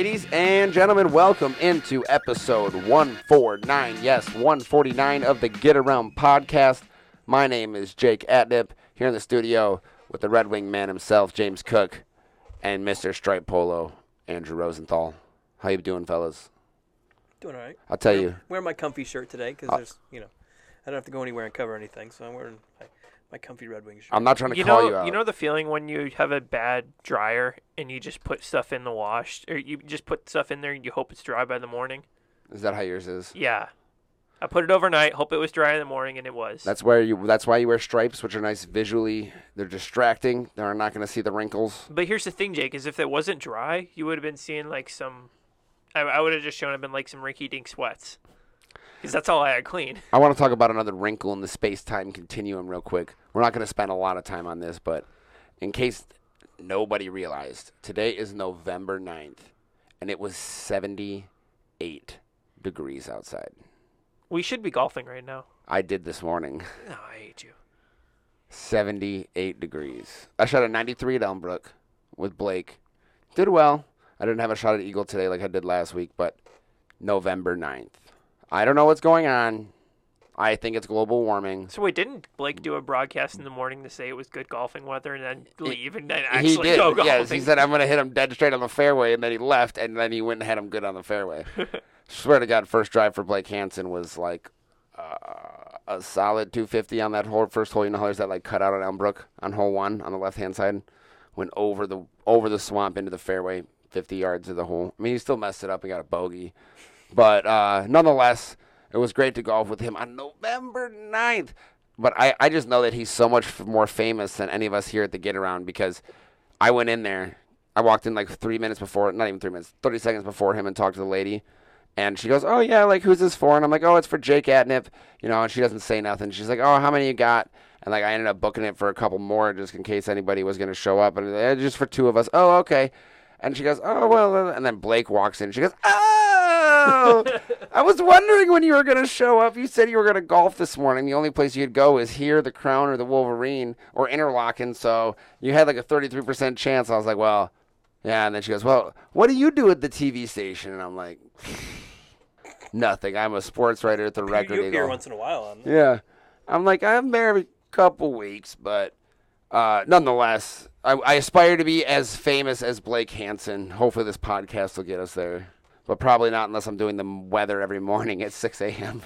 Ladies and gentlemen, welcome into episode 149. Yes, 149 of the Get Around podcast. My name is Jake Atnip here in the studio with the Red Wing man himself, James Cook, and Mr. Stripe Polo, Andrew Rosenthal. How you doing, fellas? Doing all right. I'll tell you. Wearing my comfy shirt today because Uh, there's, you know, I don't have to go anywhere and cover anything, so I'm wearing my comfy Red Wing shirt. I'm not trying to you call know, you out. know the feeling when you have a bad dryer and you just put stuff in the wash, or you just put stuff in there and you hope it's dry by the morning. is that how yours is? Yeah, I put it overnight, hope it was dry in the morning, and it was. That's where you. That's why you wear stripes, which are nice visually. They're distracting. They're not going to see the wrinkles. But here's the thing, Jake: is if it wasn't dry, you would have been seeing like some. I, I would have just shown up in like some rinky-dink sweats, because that's all I had clean. I want to talk about another wrinkle in the space-time continuum real quick. We're not going to spend a lot of time on this, but in case nobody realized, today is November 9th, and it was 78 degrees outside. We should be golfing right now. I did this morning. No, I hate you. 78 degrees. I shot a 93 at Elmbrook with Blake. Did well. I didn't have a shot at Eagle today like I did last week, but November 9th. I don't know what's going on. I think it's global warming. So wait, didn't Blake do a broadcast in the morning to say it was good golfing weather and then leave and then he actually did. go golfing? Yes, he said I'm going to hit him dead straight on the fairway, and then he left, and then he went and had him good on the fairway. Swear to God, first drive for Blake Hansen was like uh, a solid 250 on that whole first hole. You know how there's that like cut cutout on Elmbrook on hole one on the left hand side, went over the over the swamp into the fairway, 50 yards of the hole. I mean, he still messed it up and got a bogey, but uh, nonetheless, it was great to golf with him on November 9th. But I, I just know that he's so much more famous than any of us here at the Get Around because I went in there. I walked in like three minutes before, not even three minutes, 30 seconds before him and talked to the lady. And she goes, Oh, yeah, like, who's this for? And I'm like, Oh, it's for Jake Atnip. You know, and she doesn't say nothing. She's like, Oh, how many you got? And like, I ended up booking it for a couple more just in case anybody was going to show up. And eh, just for two of us. Oh, okay. And she goes, Oh, well. uh," And then Blake walks in. She goes, Oh, I was wondering when you were going to show up. You said you were going to golf this morning. The only place you'd go is here, the Crown or the Wolverine or Interlochen. So you had like a 33% chance. I was like, Well, yeah. And then she goes, Well, what do you do at the TV station? And I'm like, Nothing. I'm a sports writer at the You- Record you appear Eagle. once in a while on Yeah. I'm like, I'm there every couple weeks, but uh, nonetheless, I, I aspire to be as famous as Blake Hansen. Hopefully, this podcast will get us there, but probably not unless I'm doing the weather every morning at 6 a.m.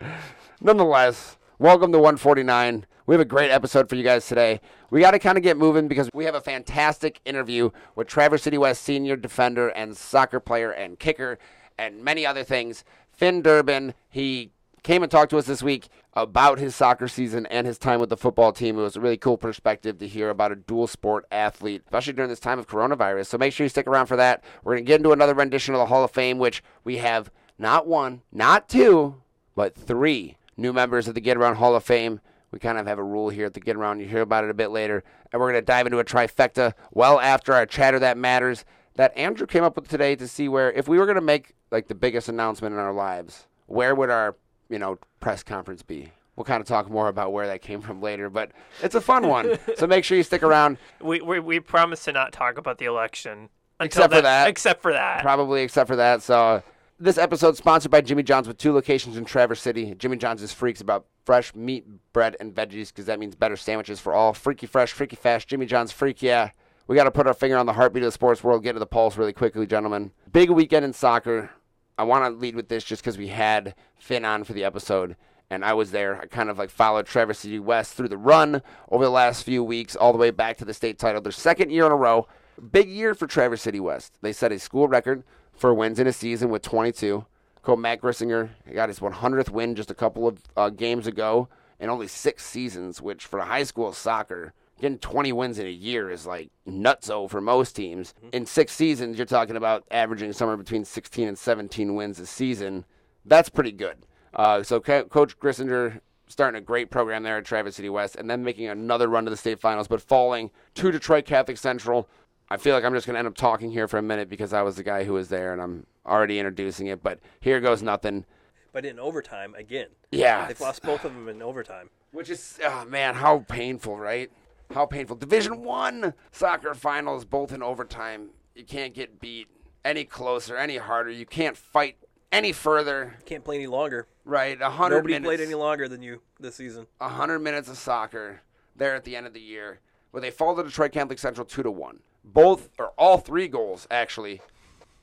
Nonetheless, welcome to 149. We have a great episode for you guys today. We got to kind of get moving because we have a fantastic interview with Traverse City West senior defender and soccer player and kicker and many other things. Finn Durbin, he came and talked to us this week about his soccer season and his time with the football team. It was a really cool perspective to hear about a dual sport athlete, especially during this time of coronavirus. So make sure you stick around for that. We're going to get into another rendition of the Hall of Fame, which we have not one, not two, but three new members of the Get Around Hall of Fame. We kind of have a rule here at the Get Around. You hear about it a bit later. And we're going to dive into a trifecta well after our chatter that matters that Andrew came up with today to see where, if we were going to make like the biggest announcement in our lives, where would our, you know, press conference be? We'll kind of talk more about where that came from later, but it's a fun one. so make sure you stick around. We, we we promise to not talk about the election until Except for that. Except for that. probably except for that. So uh, this episode sponsored by Jimmy John's with two locations in Traverse City. Jimmy John's is freaks about fresh meat, bread, and veggies because that means better sandwiches for all. Freaky fresh, freaky fast. Jimmy John's freak, yeah. We got to put our finger on the heartbeat of the sports world. Get to the pulse really quickly, gentlemen. Big weekend in soccer. I want to lead with this just because we had Finn on for the episode. And I was there. I kind of like followed Traverse City West through the run over the last few weeks, all the way back to the state title. Their second year in a row. Big year for Traverse City West. They set a school record for wins in a season with 22. Coach Matt Grissinger got his 100th win just a couple of uh, games ago in only six seasons, which for high school soccer, getting 20 wins in a year is like nutso for most teams. In six seasons, you're talking about averaging somewhere between 16 and 17 wins a season. That's pretty good. Uh, so Co- Coach Grissinger starting a great program there at Traverse City West, and then making another run to the state finals, but falling to Detroit Catholic Central. I feel like I'm just going to end up talking here for a minute because I was the guy who was there, and I'm already introducing it. But here goes nothing. But in overtime again. Yeah, They've lost both of them in overtime. which is oh man, how painful, right? How painful. Division One soccer finals, both in overtime. You can't get beat any closer, any harder. You can't fight any further. Can't play any longer. Right, a hundred Nobody minutes. played any longer than you this season. A 100 minutes of soccer there at the end of the year where they fall to Detroit Catholic Central 2 to 1. Both or all three goals actually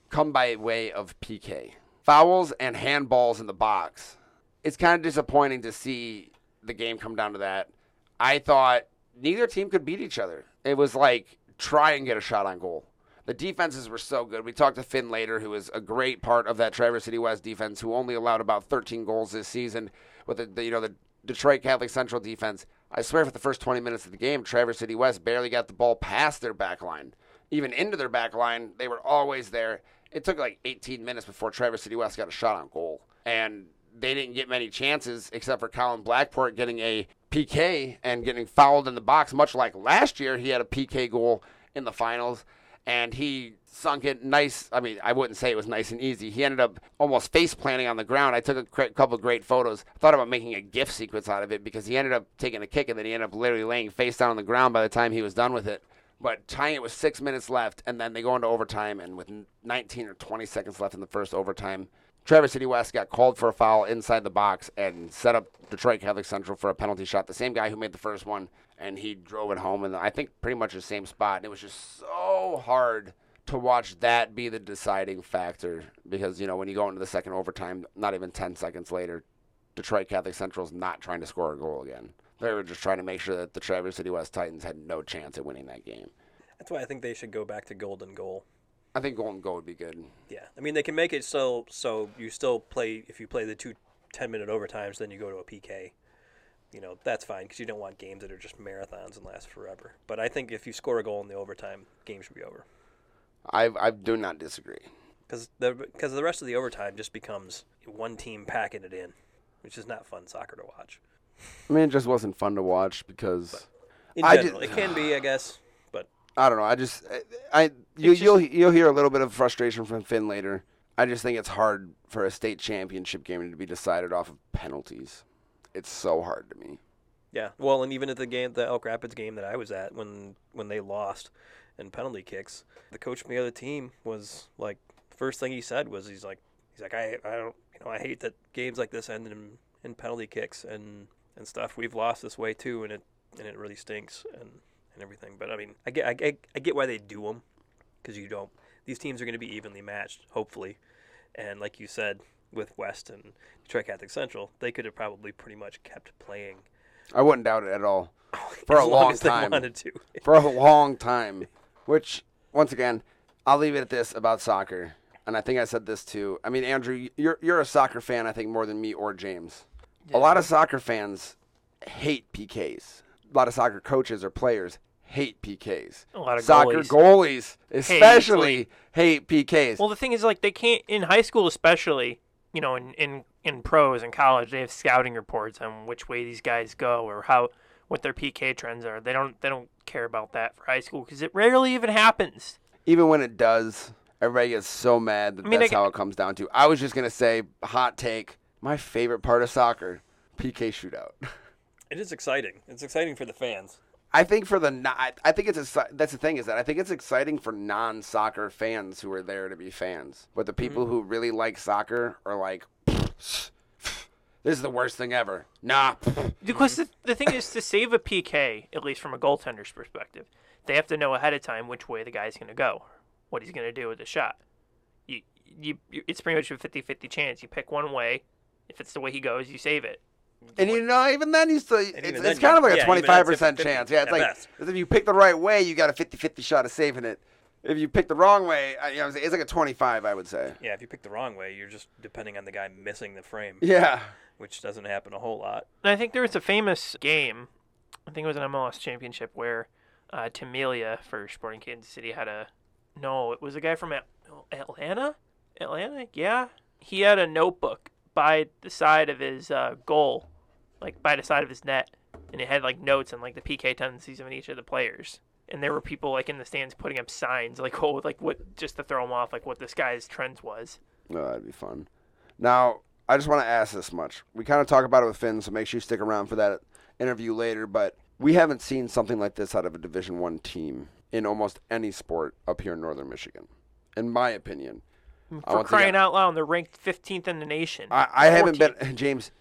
come by way of PK. Fouls and handballs in the box. It's kind of disappointing to see the game come down to that. I thought neither team could beat each other. It was like try and get a shot on goal. The defenses were so good. We talked to Finn later, who is a great part of that Traverse City West defense, who only allowed about 13 goals this season. With the, the you know the Detroit Catholic Central defense, I swear for the first 20 minutes of the game, Traverse City West barely got the ball past their back line, even into their back line. They were always there. It took like 18 minutes before Traverse City West got a shot on goal, and they didn't get many chances except for Colin Blackport getting a PK and getting fouled in the box, much like last year. He had a PK goal in the finals, and he sunk it nice. I mean, I wouldn't say it was nice and easy. He ended up almost face planting on the ground. I took a cra- couple great photos. Thought about making a GIF sequence out of it because he ended up taking a kick and then he ended up literally laying face down on the ground by the time he was done with it. But tying it with six minutes left, and then they go into overtime, and with 19 or 20 seconds left in the first overtime, Traverse City West got called for a foul inside the box and set up Detroit Catholic Central for a penalty shot. The same guy who made the first one, and he drove it home, and I think pretty much the same spot. And it was just so hard to watch that be the deciding factor because you know when you go into the second overtime, not even 10 seconds later, Detroit Catholic Central's not trying to score a goal again. They were just trying to make sure that the Traverse City West Titans had no chance at winning that game. That's why I think they should go back to golden goal. I think Golden Goal would be good. Yeah, I mean they can make it so so you still play if you play the two 10 minute overtimes, then you go to a PK. You know that's fine because you don't want games that are just marathons and last forever. But I think if you score a goal in the overtime, game should be over. I I do not disagree. Because the because the rest of the overtime just becomes one team packing it in, which is not fun soccer to watch. I mean, it just wasn't fun to watch because In I general, just- it can be, I guess, I don't know. I just eh, I, I you, just, you'll you'll hear a little bit of frustration from Finn later. I just think it's hard for a state championship game to be decided off of penalties. It's so hard to me. yeah. Well, and even at the game, the Elk Rapids game that I was at when when they lost in penalty kicks, the coach from the other team was like, first thing he said was he's like he's like I I don't you know I hate that games like this end in in penalty kicks and and stuff. We've lost this way too, and it and it really stinks and and everything. But I mean, I get I get, I get why they do them because you don't. These teams are going to be evenly matched, hopefully. And like you said, with West and Detroit Catholic Central, they could have probably pretty much kept playing I wouldn't doubt it at all. For as a long long as they time. wanted to. For a long time. Which once again, I'll leave it at this about soccer. And I think I said this too. I mean, Andrew, you're you're a soccer fan, I think, more than me or James. A lot of soccer fans hate PKs. A lot of soccer coaches or players hate PKs. A lot of soccer goalies. goalies, especially hate PKs. Well, the thing is, like, they can't in high school, especially. You know, in in in pros and college, they have scouting reports on which way these guys go or how what their PK trends are. They don't they don't care about that for high school because it rarely even happens. Even when it does, everybody gets so mad that I mean, that's I- how it comes down to. I was just gonna say, hot take. My favorite part of soccer, PK shootout. It is exciting. It's exciting for the fans. I think for the non, I- I think it's a, that's the thing is that I think it's exciting for non-soccer fans who are there to be fans, but the people mm-hmm. who really like soccer are like, this is the worst thing ever. Nah, Because the, the thing is, to save a PK, at least from a goaltender's perspective, they have to know ahead of time which way the guy's going to go, what he's going to do with the shot. You, you, you, it's pretty much a 50 50 chance. You pick one way. If it's the way he goes, you save it. And you know even then you still, it's, even it's then kind of like yeah, a twenty-five percent chance. Yeah, it's like best. if you pick the right way, you got a 50-50 shot of saving it. If you pick the wrong way, I- you know, what I'm saying, it's like a twenty-five, I would say. Yeah, if you pick the wrong way, you're just depending on the guy missing the frame, Yeah. which doesn't happen a whole lot. And I think there was a famous game, I think it was an MLS championship, where uh, Tim Melia for Sporting Kansas City had a. No, it was a guy from At- Atlanta? Atlanta? Yeah. He had a notebook by the side of his uh, goal, like by the side of his net, and it had like notes on like the PK tendencies of each of the players. And there were people like in the stands putting up signs like oh like what just to throw him off like what this guy's trends was. Oh, that'd be fun. Now, I just want to ask this much. We kind of talk about it with Finn, so make sure you stick around for that interview later. But we haven't seen something like this out of a Division One team in almost any sport up here in Northern Michigan. in my opinion. Mm, for crying out loud, they're ranked 15th in the nation. I, I haven't been James.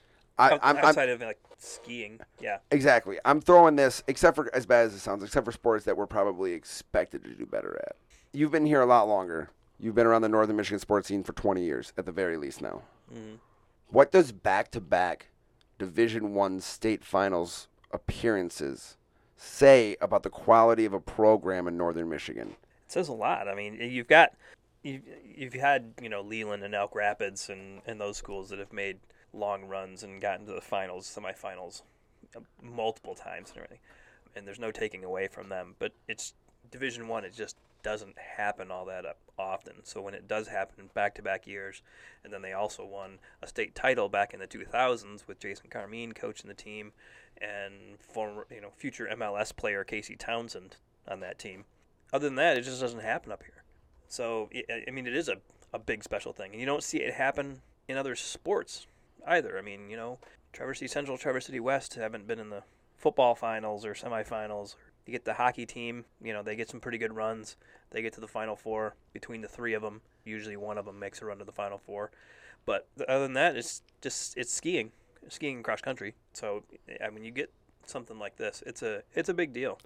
I, I'm, I'm outside of like skiing, yeah. exactly. I'm throwing this, except for as bad as it sounds, except for sports that we're probably expected to do better at. You've been here a lot longer. You've been around the Northern Michigan sports scene for 20 years, at the very least now. Mhm. What does back-to-back Division One state finals appearances say about the quality of a program in Northern Michigan? It says a lot. I mean, you've got you've you've had you know Leland and Elk Rapids and and those schools that have made long runs and gotten to the finals, semifinals, uh, multiple times and everything. And there's no taking away from them, but it's Division One. It just doesn't happen all that often. So when it does happen back to back years, and then they also won a state title back in the 2000s with Jason Carmine coaching the team, and former you know future MLS player Casey Townsend on that team. Other than that, it just doesn't happen up here. So I I mean, it is a a big special thing, and you don't see it happen in other sports either. I mean, you know, Traverse City Central, Traverse City West haven't been in the football finals or semifinals. You get the hockey team, you know, they get some pretty good runs. They get to the final four between the three of them. Usually one of them makes a run to the final four. But other than that, it's just it's skiing, skiing cross country. So I mean, you get something like this, it's a it's a big deal.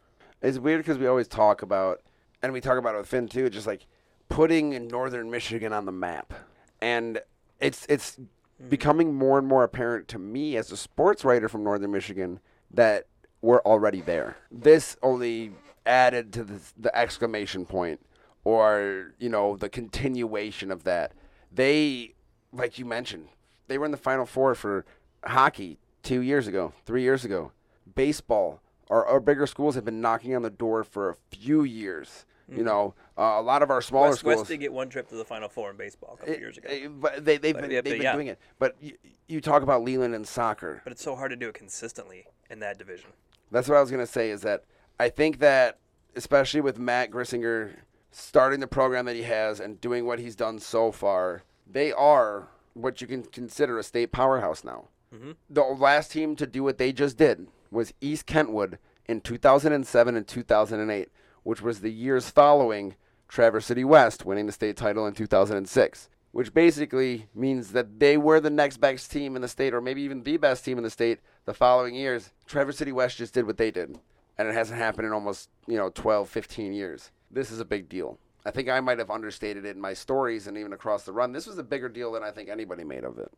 It's weird because we always talk about, and we talk about it with Finn too, just like putting Northern Michigan on the map, and it's it's Mm. becoming more and more apparent to me as a sports writer from Northern Michigan that we're already there. This only added to the, the exclamation point, or you know the continuation of that. They, like you mentioned, they were in the Final Four for hockey two years ago, three years ago. Baseball, our, our bigger schools have been knocking on the door for a few years. You know, uh, a lot of our smaller West, schools. West did get one trip to the Final Four in baseball a couple it- years ago. it- but they, they've But been, they've been yeah. doing it. But you, you talk about Leland and soccer. But it's so hard to do it consistently in that division. That's what I was going to say is that I think that, especially with Matt Grissinger starting the program that he has and doing what he's done so far, they are what you can consider a state powerhouse now. Mhm. The last team to do what they just did was East Kentwood in 2007 and 2008, which was the years following Traverse City West winning the state title in 2006. Which basically means that they were the next best team in the state, or maybe even the best team in the state the following years. Traverse City West just did what they did, and it hasn't happened in almost you know 12, 15 years. This is a big deal. I think I might have understated it in my stories and even across the run. This was a bigger deal than I think anybody made of it.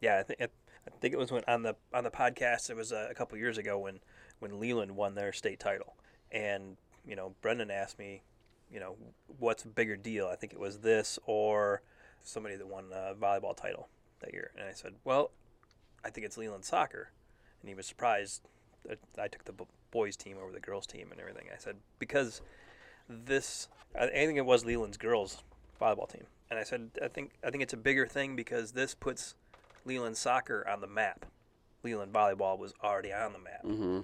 Yeah, I think I think it was when on the on the podcast. It was uh, a couple years ago when when Leland won their state title, and you know Brendan asked me, you know, what's a bigger deal? I think it was this or somebody that won a volleyball title that year, and I said, well, I think it's Leland soccer, and he was surprised that I took the boys team over the girls team and everything. I said because this, I think it was Leland's girls volleyball team, and I said I think I think it's a bigger thing because this puts Leland soccer on the map. Leland volleyball was already on the map. Mm-hmm.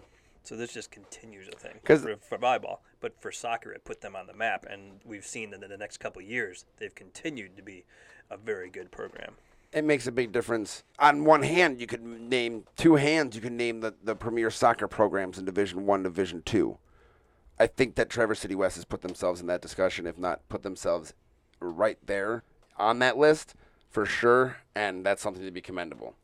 So this just continues a thing for, for volleyball, but for soccer, it put them on the map, and we've seen that in the next couple of years they've continued to be a very good program. It makes a big difference. On one hand, you could name two hands. You can name the, the premier soccer programs in Division One, Division Two. I think that Traverse City West has put themselves in that discussion, if not put themselves right there on that list for sure, and that's something to be commendable.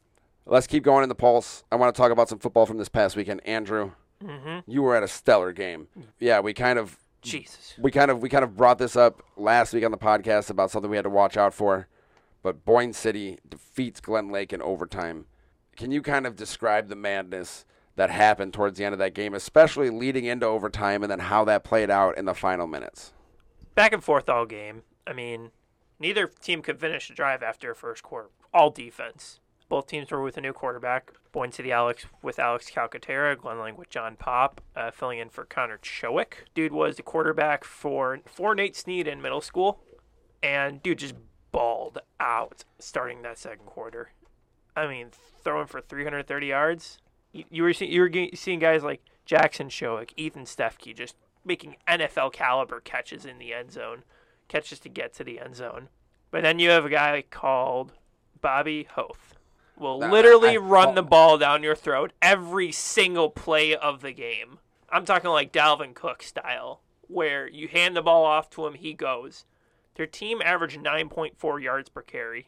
Let's keep going in the pulse. I want to talk about some football from this past weekend. Andrew, Mm-hmm. you were at a stellar game. Yeah, we kind of Jesus. we kind of we kind of brought this up last week on the podcast about something we had to watch out for. But Boyne City defeats Glen Lake in overtime. Can you kind of describe the madness that happened towards the end of that game, especially leading into overtime, and then how that played out in the final minutes? Back and forth all game. I mean, neither team could finish a drive after a first quarter. All defense. Both teams were with a new quarterback. Boyne City Alex with Alex Calcaterra, Glen Lake with John Pop, uh, filling in for Connor Chowick. Dude was the quarterback for for Nate Sneed in middle school, and dude just balled out starting that second quarter. I mean, throwing for 330 yards. You, you were see, you were seeing guys like Jackson Chowick, Ethan Stefke, just making NFL caliber catches in the end zone, catches to get to the end zone. But then you have a guy called Bobby Hoth. Will Nah, literally I- run oh. the ball down your throat every single play of the game. I'm talking like Dalvin Cook style, where you hand the ball off to him, he goes. Their team averaged 9.4 yards per carry.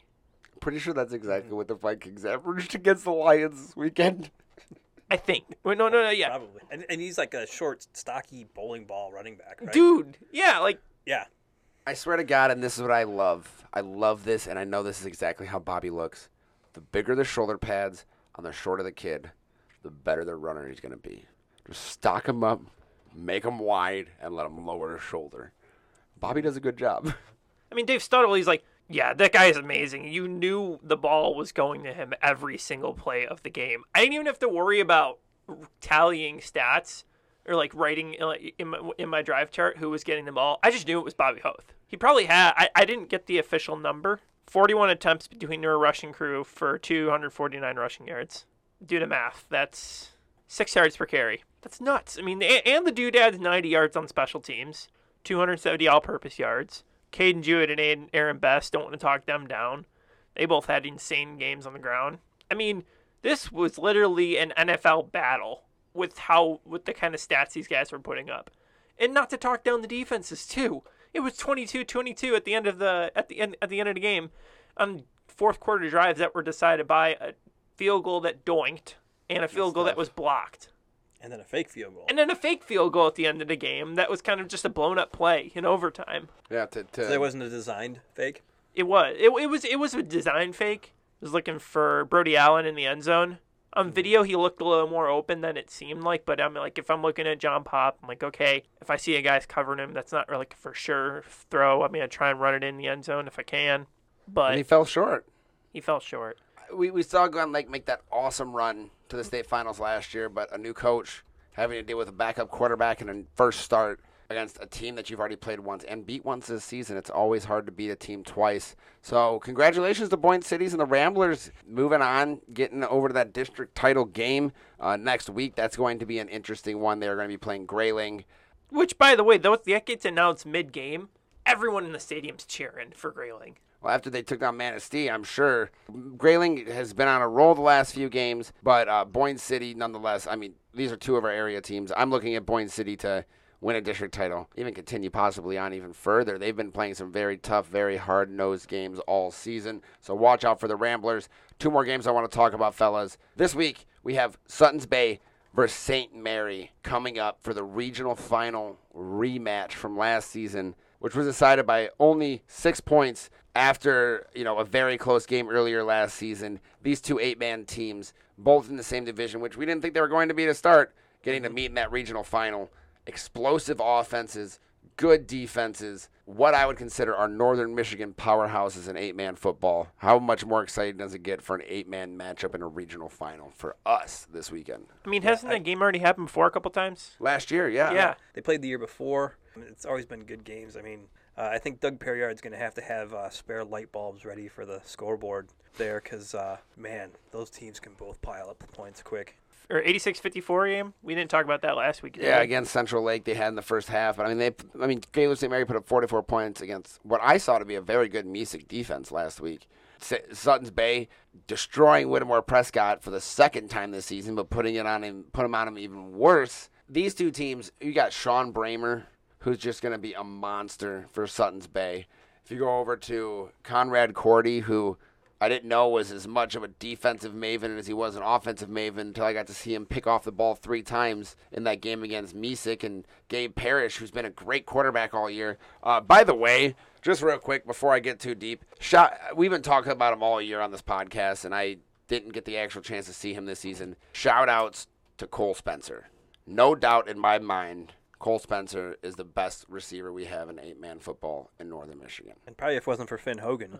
Pretty sure that's exactly what the Vikings averaged against the Lions this weekend. I think. Wait, no, no, no, yeah. Probably. And, and he's like a short, stocky bowling ball running back, right? Dude, yeah, like, Yeah. I swear to God, and this is what I love. I love this, and I know this is exactly how Bobby looks. The bigger the shoulder pads on the shorter the kid, the better the runner he's going to be. Just stock him up, make him wide, and let him lower his shoulder. Bobby does a good job. I mean, Dave Stuttle, he's like, yeah, that guy is amazing. You knew the ball was going to him every single play of the game. I didn't even have to worry about tallying stats or like writing in my, in my drive chart who was getting the ball. I just knew it was Bobby Hoth. He probably had, I, I didn't get the official number. 41 attempts between their rushing crew for 249 rushing yards. Do the math. That's six yards per carry. That's nuts. I mean, and, the dude had 90 yards on special teams, 270 all purpose yards. Caden Jewett and Aaron Best don't want to talk them down. They both had insane games on the ground. I mean, this was literally an NFL battle with how with the kind of stats these guys were putting up. And not to talk down the defenses too. It was 22-22 at the end of the at the end at the end of the game on fourth quarter drives that were decided by a field goal that doinked and a field goal that was blocked. And then a fake field goal. And then a fake field goal at the end of the game that was kind of just a blown up play in overtime. Yeah, to, to So there wasn't a designed fake. It was. It, it was. It was a design fake. I was looking for Brody Allen in the end zone. On video, he looked a little more open than it seemed like. But I'm like, if I'm looking at John Pop, I'm like, okay, if I see a guy's covering him, that's not really like for sure throw. I'm gonna try and run it in the end zone if I can. But and he fell short. he fell short. We, we saw Glen Lake make that awesome run to the state finals last year, but a new coach having to deal with a backup quarterback in a first start against a team that you've already played once and beat once this season. It's always hard to beat a team twice. So, congratulations to Boyne Cities and the Ramblers moving on, getting over to that district title game uh, next week. That's going to be an interesting one. They're going to be playing Grayling. Which, by the way, though that gets announced mid game, everyone in the stadium's cheering for Grayling. Well, after they took down Manistee, I'm sure Grayling has been on a roll the last few games, but uh, Boyne City, nonetheless, I mean, these are two of our area teams. I'm looking at Boyne City to win a district title, even continue possibly on even further. They've been playing some very tough, very hard nosed games all season, so watch out for the Ramblers. Two more games I want to talk about, fellas. This week, we have Sutton's Bay versus St. Mary coming up for the regional final rematch from last season, which was decided by only six points after you know a very close game earlier last season. These two eight-man teams, both in the same division, which we didn't think they were going to be to start, getting to mm-hmm. meet in that regional final. Explosive offenses, good defenses. What I would consider our Northern Michigan powerhouses in eight-man football. How much more exciting does it get for an eight-man matchup in a regional final for us this weekend? I mean, hasn't that game already happened before a couple times? Last year, yeah. Yeah. They played the year before. I mean, it's always been good games. I mean, uh, I think Doug Perriard's going to have to have uh, spare light bulbs ready for the scoreboard there because, uh, man, those teams can both pile up the points quick. Or 86-54 game? We didn't talk about that last week. Yeah, we? against Central Lake, they had in the first half. But I mean, they, I mean, Gaylord St. Mary put up 44 points against what I saw to be a very good Mesick defense last week. S- Sutton's Bay destroying Whittemore Prescott for the second time this season, but putting it on him, put him on him even worse. These two teams, you got Sean Bramer, who's just going to be a monster for Sutton's Bay. If you go over to Conrad Cordy, who I didn't know was as much of a defensive maven as he was an offensive maven until I got to see him pick off the ball three times in that game against Mesick and Gabe Parrish, who's been a great quarterback all year. Uh, by the way, just real quick before I get too deep, shot, we've been talking about him all year on this podcast, and I didn't get the actual chance to see him this season. Shout outs to Cole Spencer. No doubt in my mind, Cole Spencer is the best receiver we have in eight man football in Northern Michigan. And probably if it wasn't for Finn Hogan.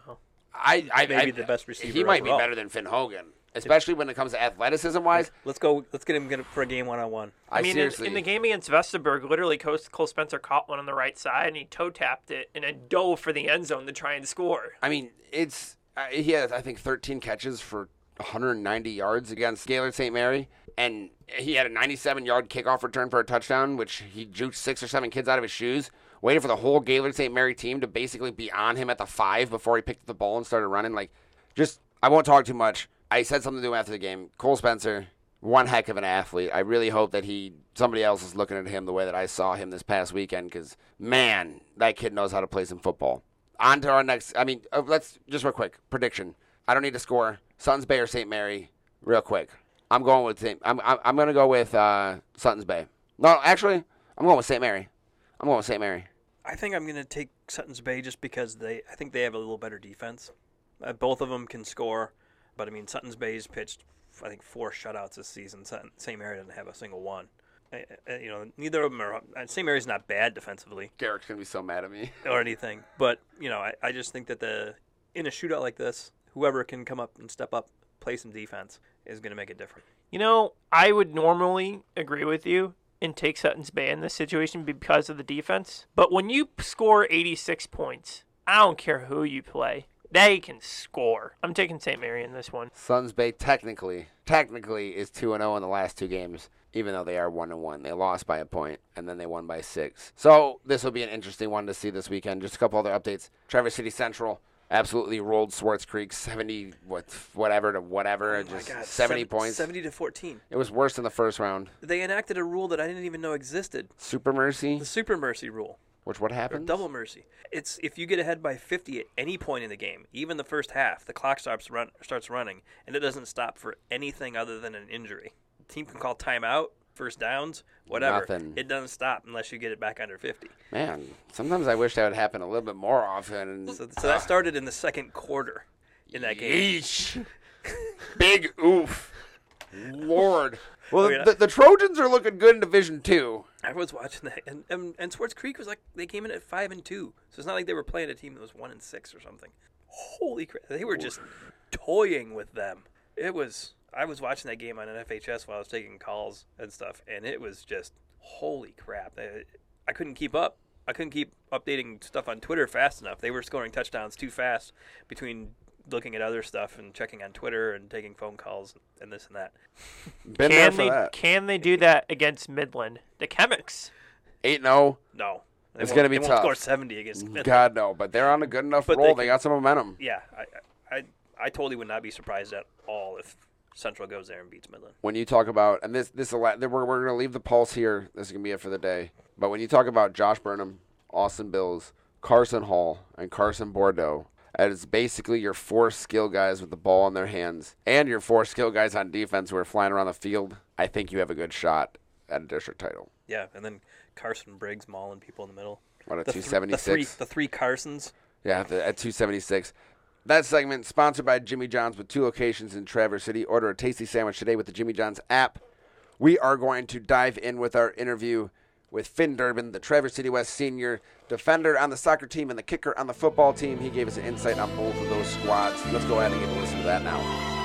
I, I Maybe I- the best receiver He might overall. be better than Finn Hogan, especially when it comes to athleticism wise. Let's go. Let's get him for a game one on one. I, I mean, in, seriously, in the game against Vestaburg, literally Cole, Cole Spencer caught one on the right side and he toe tapped it and then dove for the end zone to try and score. I mean, it's uh, he has I think 13 catches for 190 yards against Gaylord St. Mary, and he had a 97 yard kickoff return for a touchdown, which he juked six or seven kids out of his shoes. Waited for the whole Gaylord St. Mary team to basically be on him at the five before he picked up the ball and started running. Like, just I won't talk too much. I said something to him after the game. Cole Spencer, one heck of an athlete. I really hope that he somebody else is looking at him the way that I saw him this past weekend because man, that kid knows how to play some football. on to our next. I mean, uh, let's just real quick prediction. I don't need to score. Suns Bay or St. Mary, real quick. I'm going with St. I'm I'm, I'm going to go with uh, Suns Bay. No, actually, I'm going with St. Mary. I'm going with St. Mary. I think I'm going to take Sutton's Bay just because they. I think they have a little better defense. Uh, both of them can score, but I mean Sutton's Bay's pitched. I think four shutouts this season. Sutton, St. Mary doesn't have a single one. Uh, uh, you know, neither of them are. uh, St. Mary's not bad defensively Garrick's going to be so mad at me. or anything, but you know, I, I just think that the in a shootout like this, whoever can come up and step up, play some defense, is going to make it different. You know, I would normally agree with you and take Sutton's Bay in this situation because of the defense. But when you score 86 points, I don't care who you play. They can score. I'm taking St. Mary in this one. Suns Bay technically technically is 2 and 0 in the last two games even though they are 1 and 1. They lost by a point and then they won by 6. So, this will be an interesting one to see this weekend. Just a couple other updates. Traverse City Central absolutely rolled Swartz Creek 70 what whatever to whatever, Oh just God, 70 seven- points. seventy to fourteen. It was worse in the first round. They enacted a rule that I didn't even know existed: Super Mercy, the super mercy rule. which what Or happened? double mercy. It's if you get ahead by 50 at any point in the game, even the first half, the clock starts run starts running, and it doesn't stop for anything other than an injury. The team can call timeout, first downs, whatever. Nothing. It doesn't stop unless you get it back under 50. Man, sometimes I wish that would happen a little bit more often. So, so that ah. started in the second quarter in that game. Yeesh. Big oof. Lord. Well, the, the Trojans are looking good in Division Two. I was watching that, and, and and Swartz Creek was like they came in at five and two, so it's not like they were playing a team that was one and six or something. Holy crap! They were just toying with them. It was. I was watching that game on NFHS while I was taking calls and stuff, and it was just holy crap. I, I couldn't keep up. I couldn't keep updating stuff on Twitter fast enough. They were scoring touchdowns too fast between looking at other stuff and checking on Twitter and taking phone calls and this and that. Been there Can for they that. can they do that against Midland? The Chemics. Eight zero. Oh. No, they It's gonna be they won't tough. Score seventy against Midland. God no, but they're on a good enough But roll. they They, got some momentum. yeah, I, I, I totally would not be surprised at all if Central goes there and beats Midland. When you talk about and this this we're we're gonna leave the pulse here. This is gonna be it for the day. But when you talk about Josh Burnham, Austin Bills, Carson Hall, and Carson Bordeaux. As basically your four skill guys with the ball in their hands, and your four skill guys on defense who are flying around the field. I think you have a good shot at a district title. Yeah, and then Carson Briggs mauling people in the middle. What a th- the three, the three Carsons. Yeah, the, at 276. That segment sponsored by Jimmy John's with two locations in Traverse City. Order a tasty sandwich today with the Jimmy John's app. We are going to dive in with our interview with Finn Durbin, the Traverse City West senior defender on the soccer team and the kicker on the football team. He gave us an insight on both of those squads. Let's go ahead and get a listen to that now.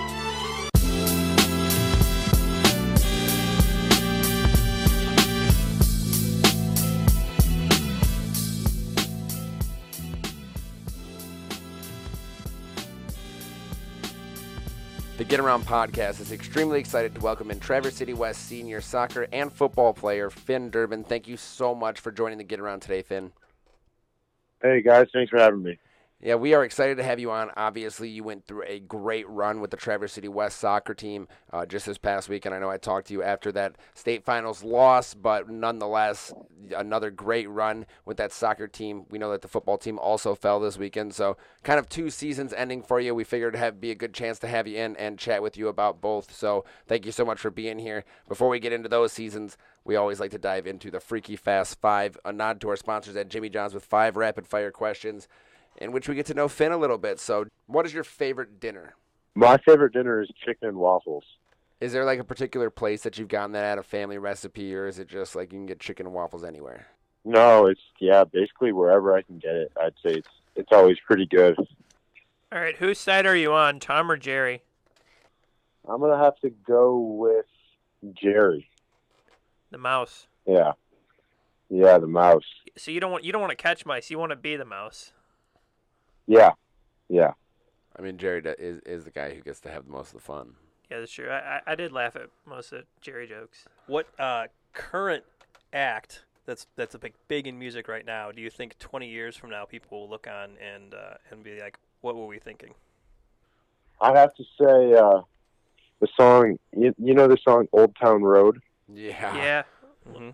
The Get Around podcast is extremely excited to welcome in Traverse City West senior soccer and football player Finn Durbin. Thank you so much for joining the Get Around today, Finn. Hey guys, thanks for having me. Yeah, we are excited to have you on. Obviously, you went through a great run with the Traverse City West soccer team uh, just this past week, and I know I talked to you after that state finals loss, but nonetheless, another great run with that soccer team. We know that the football team also fell this weekend, so kind of two seasons ending for you. We figured it'd be a good chance to have you in and chat with you about both. So thank you so much for being here. Before we get into those seasons, we always like to dive into the Freaky Fast Five, a nod to our sponsors at Jimmy John's with five rapid fire questions in which we get to know Finn a little bit. So, what is your favorite dinner? My favorite dinner is chicken and waffles. Is there like a particular place that you've gotten that at a family recipe, or is it just like you can get chicken and waffles anywhere? No, it's yeah, basically wherever I can get it. I'd say it's it's always pretty good. All right, whose side are you on, Tom or Jerry? I'm gonna have to go with Jerry. The mouse. Yeah, yeah, the mouse. So you don't want you don't want to catch mice. You want to be the mouse. Yeah, yeah. I mean, Jerry is is the guy who gets to have the most of the fun. Yeah, that's true. I, I, I did laugh at most of Jerry jokes. What uh, current act that's that's a big big in music right now? Do you think 20 years from now people will look on and uh, and be like, what were we thinking? I'd have to say uh, the song. You, you know the song "Old Town Road." Yeah. Yeah. hmm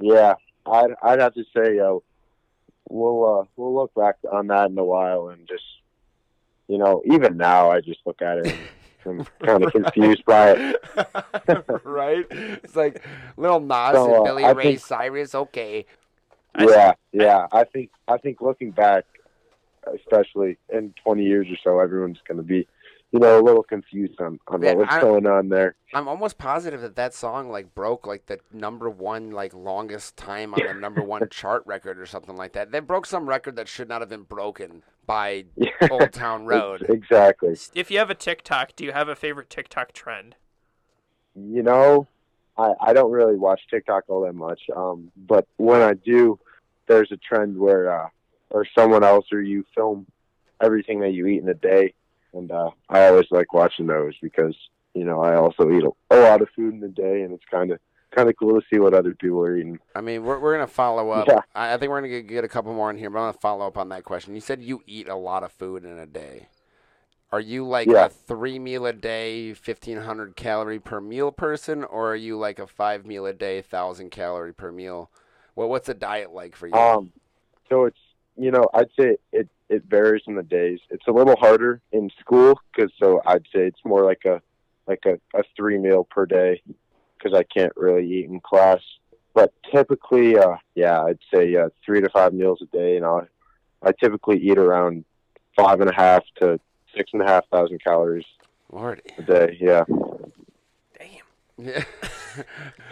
Yeah, I'd I'd have to say uh, we'll uh, we'll look back on that in a while and just you know even now I just look at it and I'm kind of confused by it. right? It's like little Nas So, and uh, Billy I Ray think- Cyrus. Okay, I- yeah, yeah. I think I think looking back, especially in 20 years or so, everyone's going to be, you know, a little confused on, on Yeah, what's I- going on there. I'm almost positive that that song like broke like the number one like longest time on the number one chart record or something like that. They broke some record that should not have been broken by Old Town Road. exactly. If you have a TikTok, do you have a favorite TikTok trend? You know, I, I don't really watch TikTok all that much, um, but when I do, there's a trend where uh, or someone else or you film everything that you eat in a day, and uh, I always like watching those because you know I also eat a, a lot of food in a day, and it's kind of kind of cool to see what other people are eating. I mean, we're we're gonna follow up. Yeah. I, I think we're gonna get a couple more in here, but I'm gonna follow up on that question. You said you eat a lot of food in a day. Are you like Yeah. a three meal a day, fifteen hundred calorie per meal person, or are you like a five meal a day, thousand calorie per meal? Well, what's the diet like for you? Um, so it's you know I'd say it it varies in the days. It's a little harder in school because so I'd say it's more like a like a, a three meal per day because I can't really eat in class. But typically, uh, yeah, I'd say uh, three to five meals a day, and I I typically eat around five and a half to six and a half thousand calories Lord, a day. Yeah. Damn. yeah.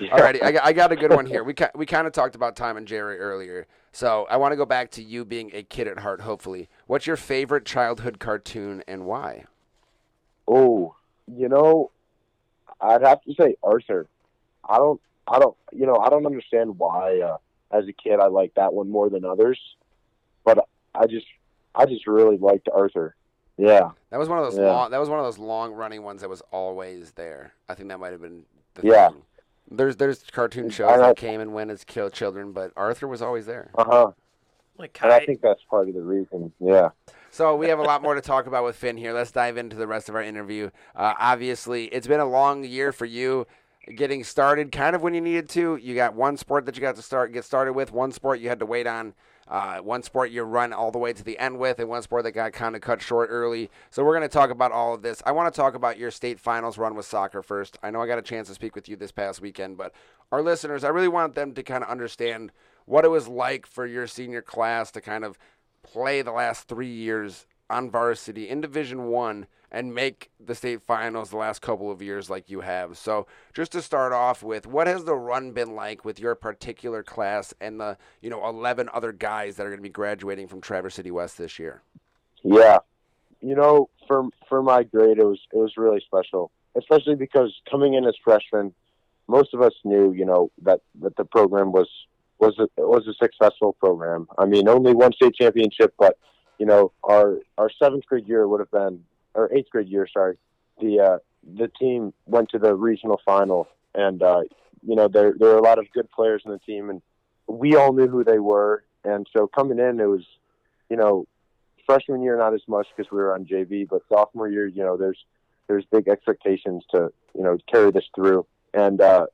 Yeah. Alrighty, I got, I got a good one here. We ki- we kind of talked about Tom and Jerry earlier, so I want to go back to you being a kid at heart. Hopefully, what's your favorite childhood cartoon and why? Oh, you know, I'd have to say Arthur. I don't, I don't, you know, I don't understand why. Uh, as a kid, I liked that one more than others, but I just, I just really liked Arthur. Yeah, That was one of those Yeah. long. That was one of those long running ones that was always there. I think that might have been the Yeah. thing. There's there's cartoon shows I know. that came and went as kill children, but Arthur was always there. uh huh. Like And I Kai, think that's part of the reason. Yeah. So we have a lot more to talk about with Finn here. Let's dive into the rest of our interview. Uh, obviously, it's been a long year for you getting started kind of when you needed to. You got one sport that you got to start get started with, one sport you had to wait on, uh, one sport you run all the way to the end with, and one sport that got kind of cut short early. So we're going to talk about all of this. I want to talk about your state finals run with soccer first. I know I got a chance to speak with you this past weekend, but our listeners, I really want them to kind of understand what it was like for your senior class to kind of play the last three years on varsity in Division One and make the state finals the last couple of years like you have. So just to start off with, what has the run been like with your particular class and the you know eleven other guys that are going to be graduating from Traverse City West this year? Yeah, you know, for for my grade, it was it was really special, especially because coming in as freshmen, most of us knew, you know, that that the program was was a, was a successful program. I mean, only one state championship, but you know, our our seventh grade year would have been or eighth grade year, sorry, the uh, the team went to the regional final, and uh, you know, there there were a lot of good players in the team, and we all knew who they were, and so coming in, it was, you know, freshman year not as much because we were on JV, but sophomore year, you know, there's there's big expectations to you know carry this through. And uh,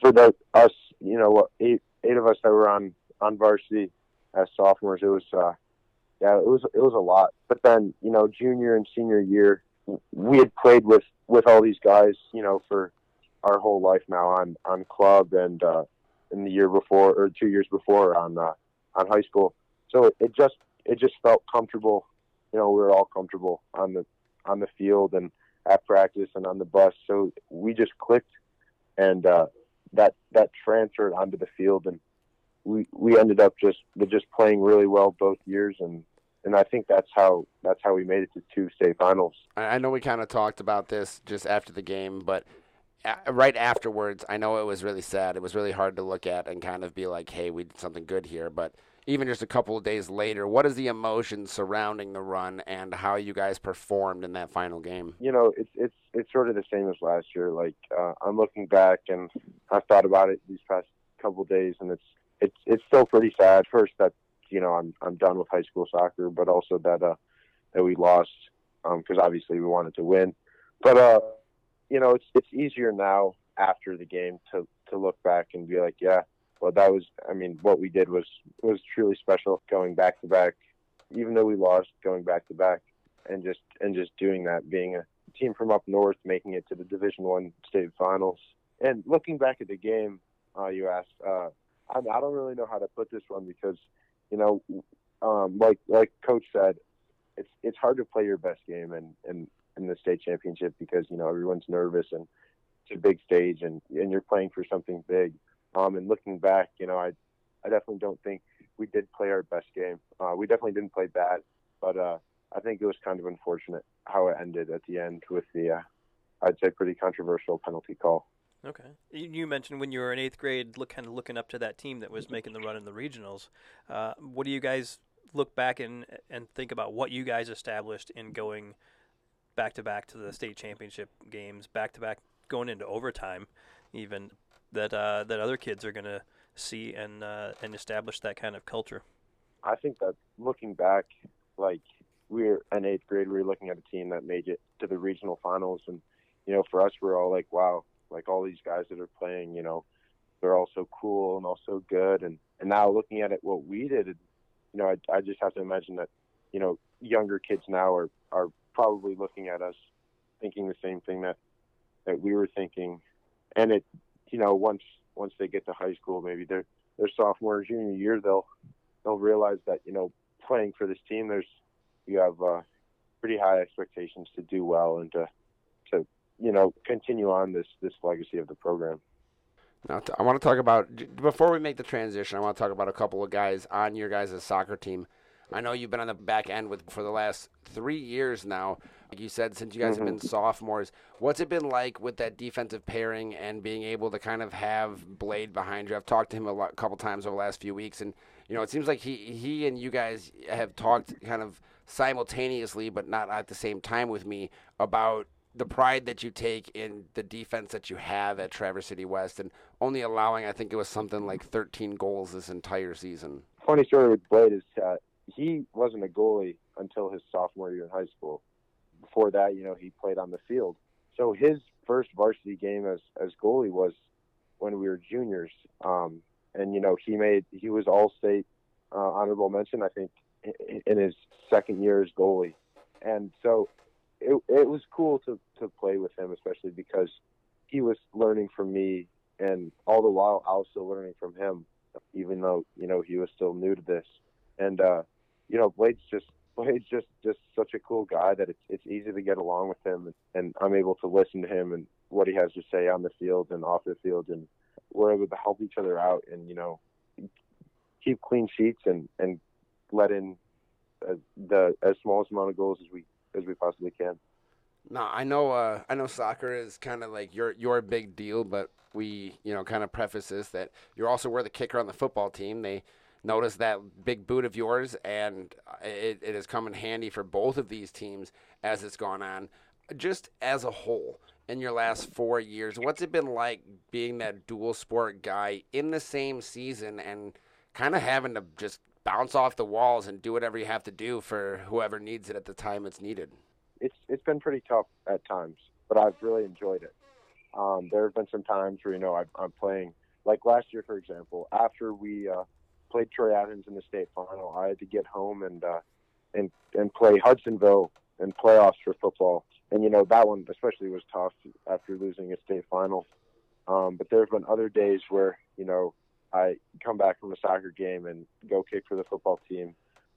for the us, you know, eight eight of us that were on on varsity as sophomores, it was uh, yeah, it was it was a lot. But then you know, junior and senior year, we had played with with all these guys, you know, for our whole life now on on club and uh, in the year before or two years before on uh, on high school. So it, just it just felt comfortable. You know, we were all comfortable on the on the field and at practice and on the bus. So we just clicked, and uh, that that transferred onto the field, and we we ended up just just playing really well both years, and and I think that's how that's how we made it to two state finals. I I know we kind of talked about this just after the game, but right afterwards, I know it was really sad. It was really hard to look at and kind of be like, "Hey, we did something good here." But even just a couple of days later, what is the emotion surrounding the run and how you guys performed in that final game? you know, it's it's it's sort of the same as last year. Like uh, I'm looking back, and I've thought about it these past couple of days, and it's it's it's still pretty sad. First, that you know I'm I'm done with high school soccer, but also that uh that we lost because obviously we wanted to win. But uh, you know, it's it's easier now after the game to to look back and be like, yeah, well that was, I mean, what we did was was truly special. Going back to back, even though we lost, going back to back, and just and just doing that, being a team from up north, making it to the Division One state finals, and looking back at the game, uh, you asked, uh, I, I don't really know how to put this one because, you know, um, like like Coach said, it's it's hard to play your best game in in, in the state championship because you know everyone's nervous and it's a big stage and and you're playing for something big. Um, and looking back, you know, I I definitely don't think we did play our best game. Uh, we definitely didn't play bad, but uh, I think it was kind of unfortunate how it ended at the end with the, uh, I'd say, pretty controversial penalty call. Okay. You mentioned when you were in eighth grade, look kind of looking up to that team that was making the run in the regionals. Uh, what do you guys look back and and think about what you guys established in going back to back to the state championship games, back to back going into overtime, even that uh, that other kids are going to see and uh, and establish that kind of culture. I think that looking back, like we are in eighth grade, we were looking at a team that made it to the regional finals, and you know, for us, we're all like, wow, like all these guys that are playing, you know, they're all so cool and all so good. And, and now looking at it, what we did, you know, I, I just have to imagine that, you know, younger kids now are, are probably looking at us thinking the same thing that, that we were thinking. And it, you know, once, once they get to high school, maybe their, their sophomore or junior year, they'll, they'll realize that, you know, playing for this team, there's, you have, uh, pretty high expectations to do well and to you know, continue on this this legacy of the program. Now, I want to talk about before we make the transition. I want to talk about a couple of guys on your guys' soccer team. I know you've been on the back end with for the last three years now. Like you said, since you guys mm-hmm. have been sophomores, what's it been like with that defensive pairing and being able to kind of have Blade behind you? I've talked to him a, lot, a couple times over the last few weeks, and you know it seems like he he and you guys have talked kind of simultaneously, but not at the same time with me about the pride that you take in the defense that you have at Traverse City West and only allowing, I think it was something like 13 goals this entire season. Funny story with Blade is uh, he wasn't a goalie until his sophomore year in high school. Before that, you know, he played on the field. So his first varsity game as, as goalie was when we were juniors. Um, and, you know, he made, he was all state uh, honorable mention, I think, in his second year as goalie. And so it, it was cool to, to play with him, especially because he was learning from me, and all the while I was still learning from him, even though you know he was still new to this. And uh, you know, Blade's just Blade's just just such a cool guy that it's it's easy to get along with him, and, and I'm able to listen to him and what he has to say on the field and off the field, and we're able to help each other out, and you know, keep clean sheets and and let in uh, the as small amount of goals as we as we possibly can. No, I know. Uh, I know soccer is kind of like your your big deal, but we, you know, kind of preface this that you're also were the kicker on the football team. They noticed that big boot of yours, and it, it has come in handy for both of these teams as it's gone on. Just as a whole, in your last four years, what's it been like being that dual sport guy in the same season and kind of having to just bounce off the walls and do whatever you have to do for whoever needs it at the time it's needed. It's it's been pretty tough at times, but I've really enjoyed it. Um, there have been some times where you know I, I'm playing, like last year, for example, after we uh, played Troy Athens in the state final, I had to get home and uh, and and play Hudsonville in playoffs for football. And you know that one especially was tough after losing a state final. Um, but there have been other days where you know I come back from a soccer game and go kick for the football team.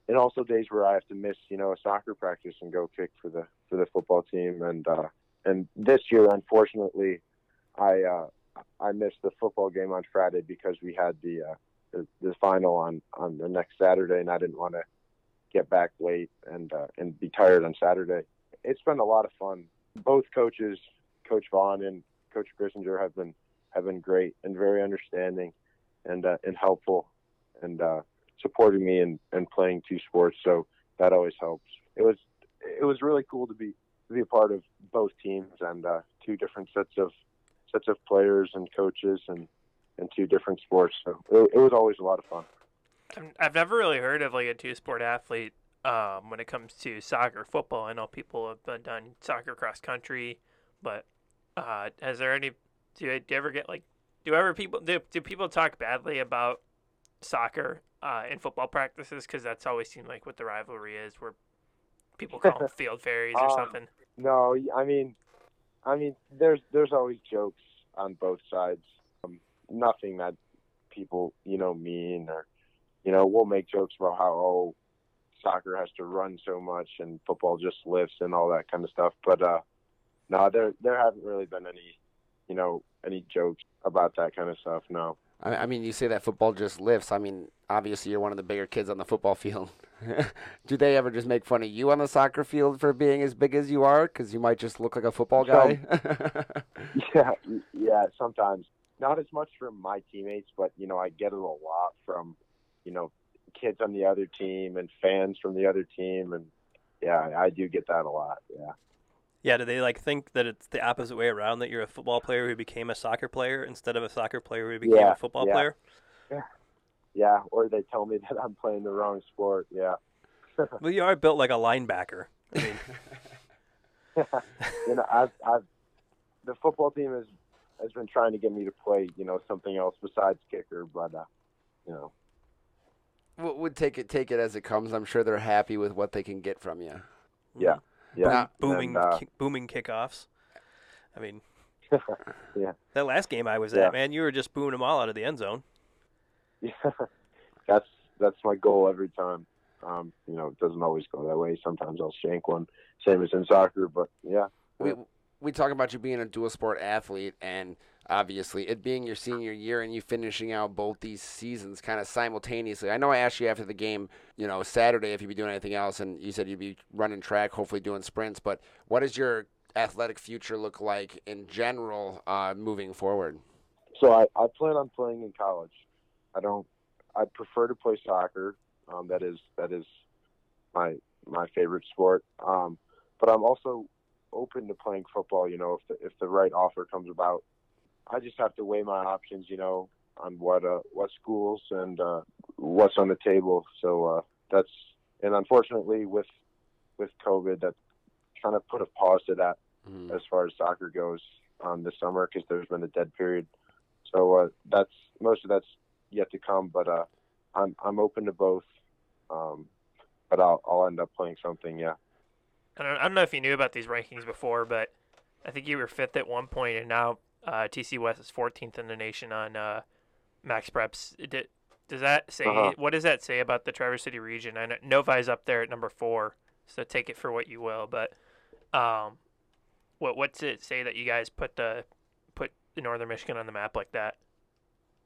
And also days where I have to miss, you know, a soccer practice and go kick for the for the football team. And uh, and this year, unfortunately, I uh, I missed the football game on Friday because we had the uh, the, the final on on the next Saturday, and I didn't want to get back late and uh, and be tired on Saturday. It's been a lot of fun. Both coaches, Coach Vaughn and Coach Grissinger, have been have been great and very understanding and uh, and helpful and uh, supporting me and and playing two sports. So that always helps. It was it was really cool to be to be a part of both teams and uh, two different sets of sets of players and coaches and and two different sports. So it, it was always a lot of fun. I've never really heard of like a two sport athlete um, when it comes to soccer, football. I know people have done soccer cross country, but uh, has there any? Do do you ever get like Do ever people do, do people talk badly about soccer uh, in football practices? Because that's always seemed like what the rivalry is, where people call them field fairies or Um, something. No, I mean, I mean, there's there's always jokes on both sides. Um, nothing that people you know mean or you know we'll make jokes about how oh soccer has to run so much and football just lifts and all that kind of stuff. But uh, no, there there haven't really been any you know any jokes about that kind of stuff. No. I, I mean, you say that football just lifts. I mean, obviously you're one of the bigger kids on the football field. Do they ever just make fun of you on the soccer field for being as big as you are? Because you might just look like a football guy. Yeah, yeah. Sometimes not as much from my teammates, but you know I get it a lot from you know kids on the other team and fans from the other team, and yeah, I do get that a lot. Yeah. Yeah, do they like think that it's the opposite way around that you're a football player who became a soccer player instead of a soccer player who became Yeah, a football yeah. player? Yeah, Yeah, or they tell me that I'm playing the wrong sport. Yeah, Well, you are built like a linebacker. I mean, you know, I've, I've the football team has has been trying to get me to play, you know, something else besides kicker, but uh, you know, Would would take it take it as it comes. I'm sure they're happy with what they can get from you. yeah, yeah, Now- booming, And, uh, kick, booming kickoffs. I mean, Yeah. That last game I was Yeah. at, man, you were just booing them all out of the end zone. yeah, that's that's my goal every time. Um, you know, it doesn't always go that way. Sometimes I'll shank one, same as in soccer. But yeah, We we talk about you being a dual sport athlete, and obviously it being your senior year and you finishing out both these seasons kind of simultaneously. I know I asked you after the game, you know, Saturday if you'd be doing anything else, and you said you'd be running track, hopefully doing sprints. But what does your athletic future look like in general uh, moving forward? so I, I plan on playing in college. I don't. I prefer to play soccer. Um, that is that is my my favorite sport. Um, but I'm also open to playing football. You know, if the if the right offer comes about, I just have to weigh my options. You know, on what uh what schools and uh, what's on the table. So uh, that's and unfortunately with with COVID, that kind of put a pause to that Mhm. as far as soccer goes um, this summer because there's been a dead period. So uh, that's most of that's yet to come. But uh, I'm I'm open to both. Um, but I'll I'll end up playing something. Yeah. I don't, I don't know if you knew about these rankings before, but I think you were fifth at one point, and now uh, TC West is 14th in the nation on uh, MaxPreps. Did, does that say Uh-huh. what does that say about the Traverse City region? I know Novi's up there at number four, so take it for what you will. But um, what what's it say that you guys put the put Northern Michigan on the map like that?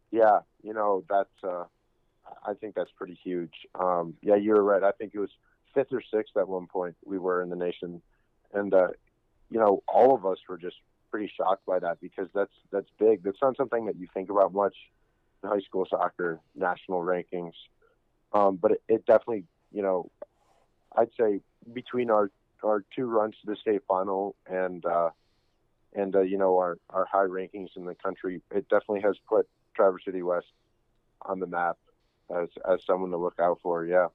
Yeah. You know that's uh, I think that's pretty huge. Um, yeah, you're right. I think it was fifth or sixth at one point we were in the nation, and uh, you know all of us were just pretty shocked by that because that's that's big. That's not something that you think about much in high school soccer national rankings. Um, but it, it definitely, you know, I'd say between our our two runs to the state final and uh, and uh, you know our our high rankings in the country, it definitely has put Traverse City West on the map as as someone to look out for. Yeah.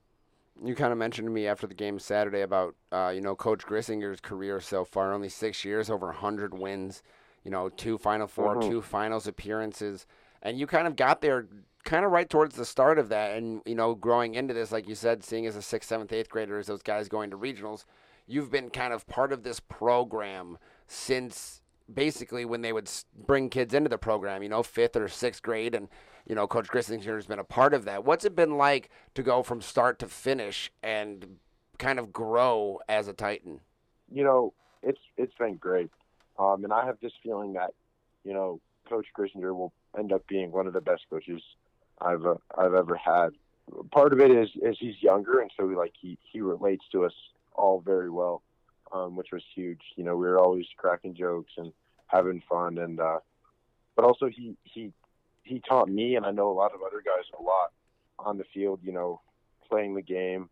You kind of mentioned to me after the game Saturday about uh, you know Coach Grissinger's career so far, only six years, over hundred wins, you know, two Final 4 Mhm. two finals appearances, and you kind of got there kind of right towards the start of that, and you know, growing into this, like you said, seeing as a sixth, seventh, eighth grader, as those guys going to regionals, you've been kind of part of this program since basically when they would bring kids into the program, you know, fifth or sixth grade, and you know, Coach Grissinger has been a part of that. What's it been like to go from start to finish and kind of grow as a Titan? you know, it's it's been great, um, and I have this feeling that, you know, Coach Grissinger will end up being one of the best coaches I've uh, I've ever had. Part of it is is he's younger, and so like he he relates to us all very well, um, which was huge. You know, we were always cracking jokes and having fun, and uh, but also he he he taught me, and I know a lot of other guys a lot on the field. You know, playing the game.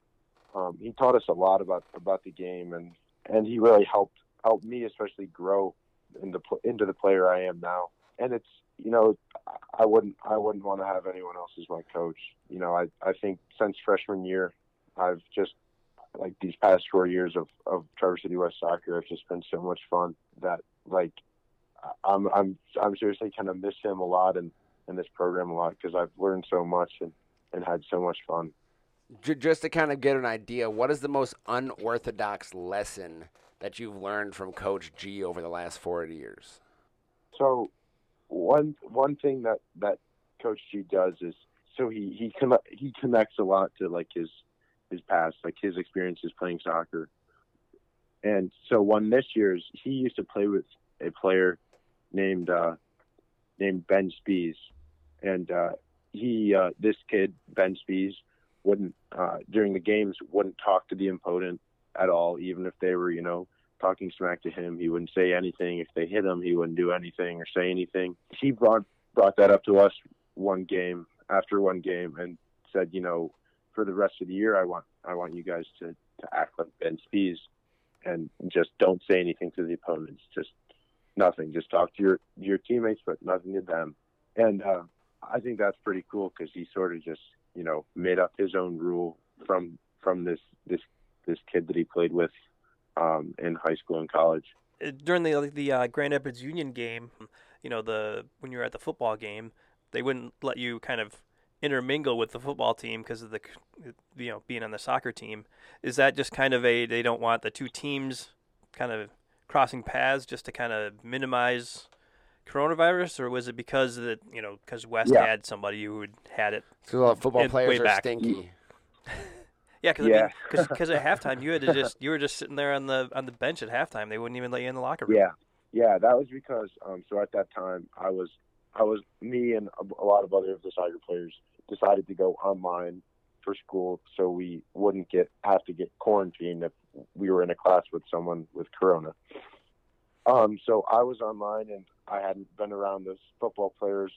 Um, he taught us a lot about about the game, and and he really helped helped me especially grow into into the player I am now. And it's you know I wouldn't I wouldn't want to have anyone else as my coach. You know I I think since freshman year I've just like these past four years of of Traverse City West soccer have just been so much fun that like I'm I'm I'm seriously kind of miss him a lot and in this program a lot because I've learned so much and and had so much fun. Just to kind of get an idea, what is the most unorthodox lesson that you've learned from Coach G over the last four years? So one one thing that that Coach G does is so he he con- he connects a lot to like his his past, like his experiences playing soccer. And so one this year's he used to play with a player named uh, named Ben Spies, and uh, he uh, this kid Ben Spies wouldn't uh, during the games wouldn't talk to the opponent at all, even if they were you know talking smack to him. He wouldn't say anything. If they hit him, he wouldn't do anything or say anything. He brought brought that up to us one game after one game and said, you know, for the rest of the year, I want I want you guys to to act like Ben Spies and just don't say anything to the opponents. Just nothing. Just talk to your your teammates, but nothing to them. And uh, I think that's pretty cool because he sort of just you know made up his own rule from from this this this kid that he played with um, in high school and college. Uh, During the the uh, Grand Rapids Union game, you know the when you were at the football game, they wouldn't let you kind of intermingle with the football team because of the you know being on the soccer team. Is that just kind of a they don't want the two teams kind of crossing paths just to kind of minimize coronavirus, or was it because of that you know because West Yeah. had somebody who had had it? Because all the football And players are back. stinky. Yeah, because Yeah. because at halftime you had to just you were just sitting there on the on the bench at halftime. They wouldn't even let you in the locker room. Yeah, yeah, that was because um, so at that time I was I was me and a, a lot of other of the soccer players decided to go online for school so we wouldn't get have to get quarantined if we were in a class with someone with corona. Um, so I was online and I hadn't been around the football players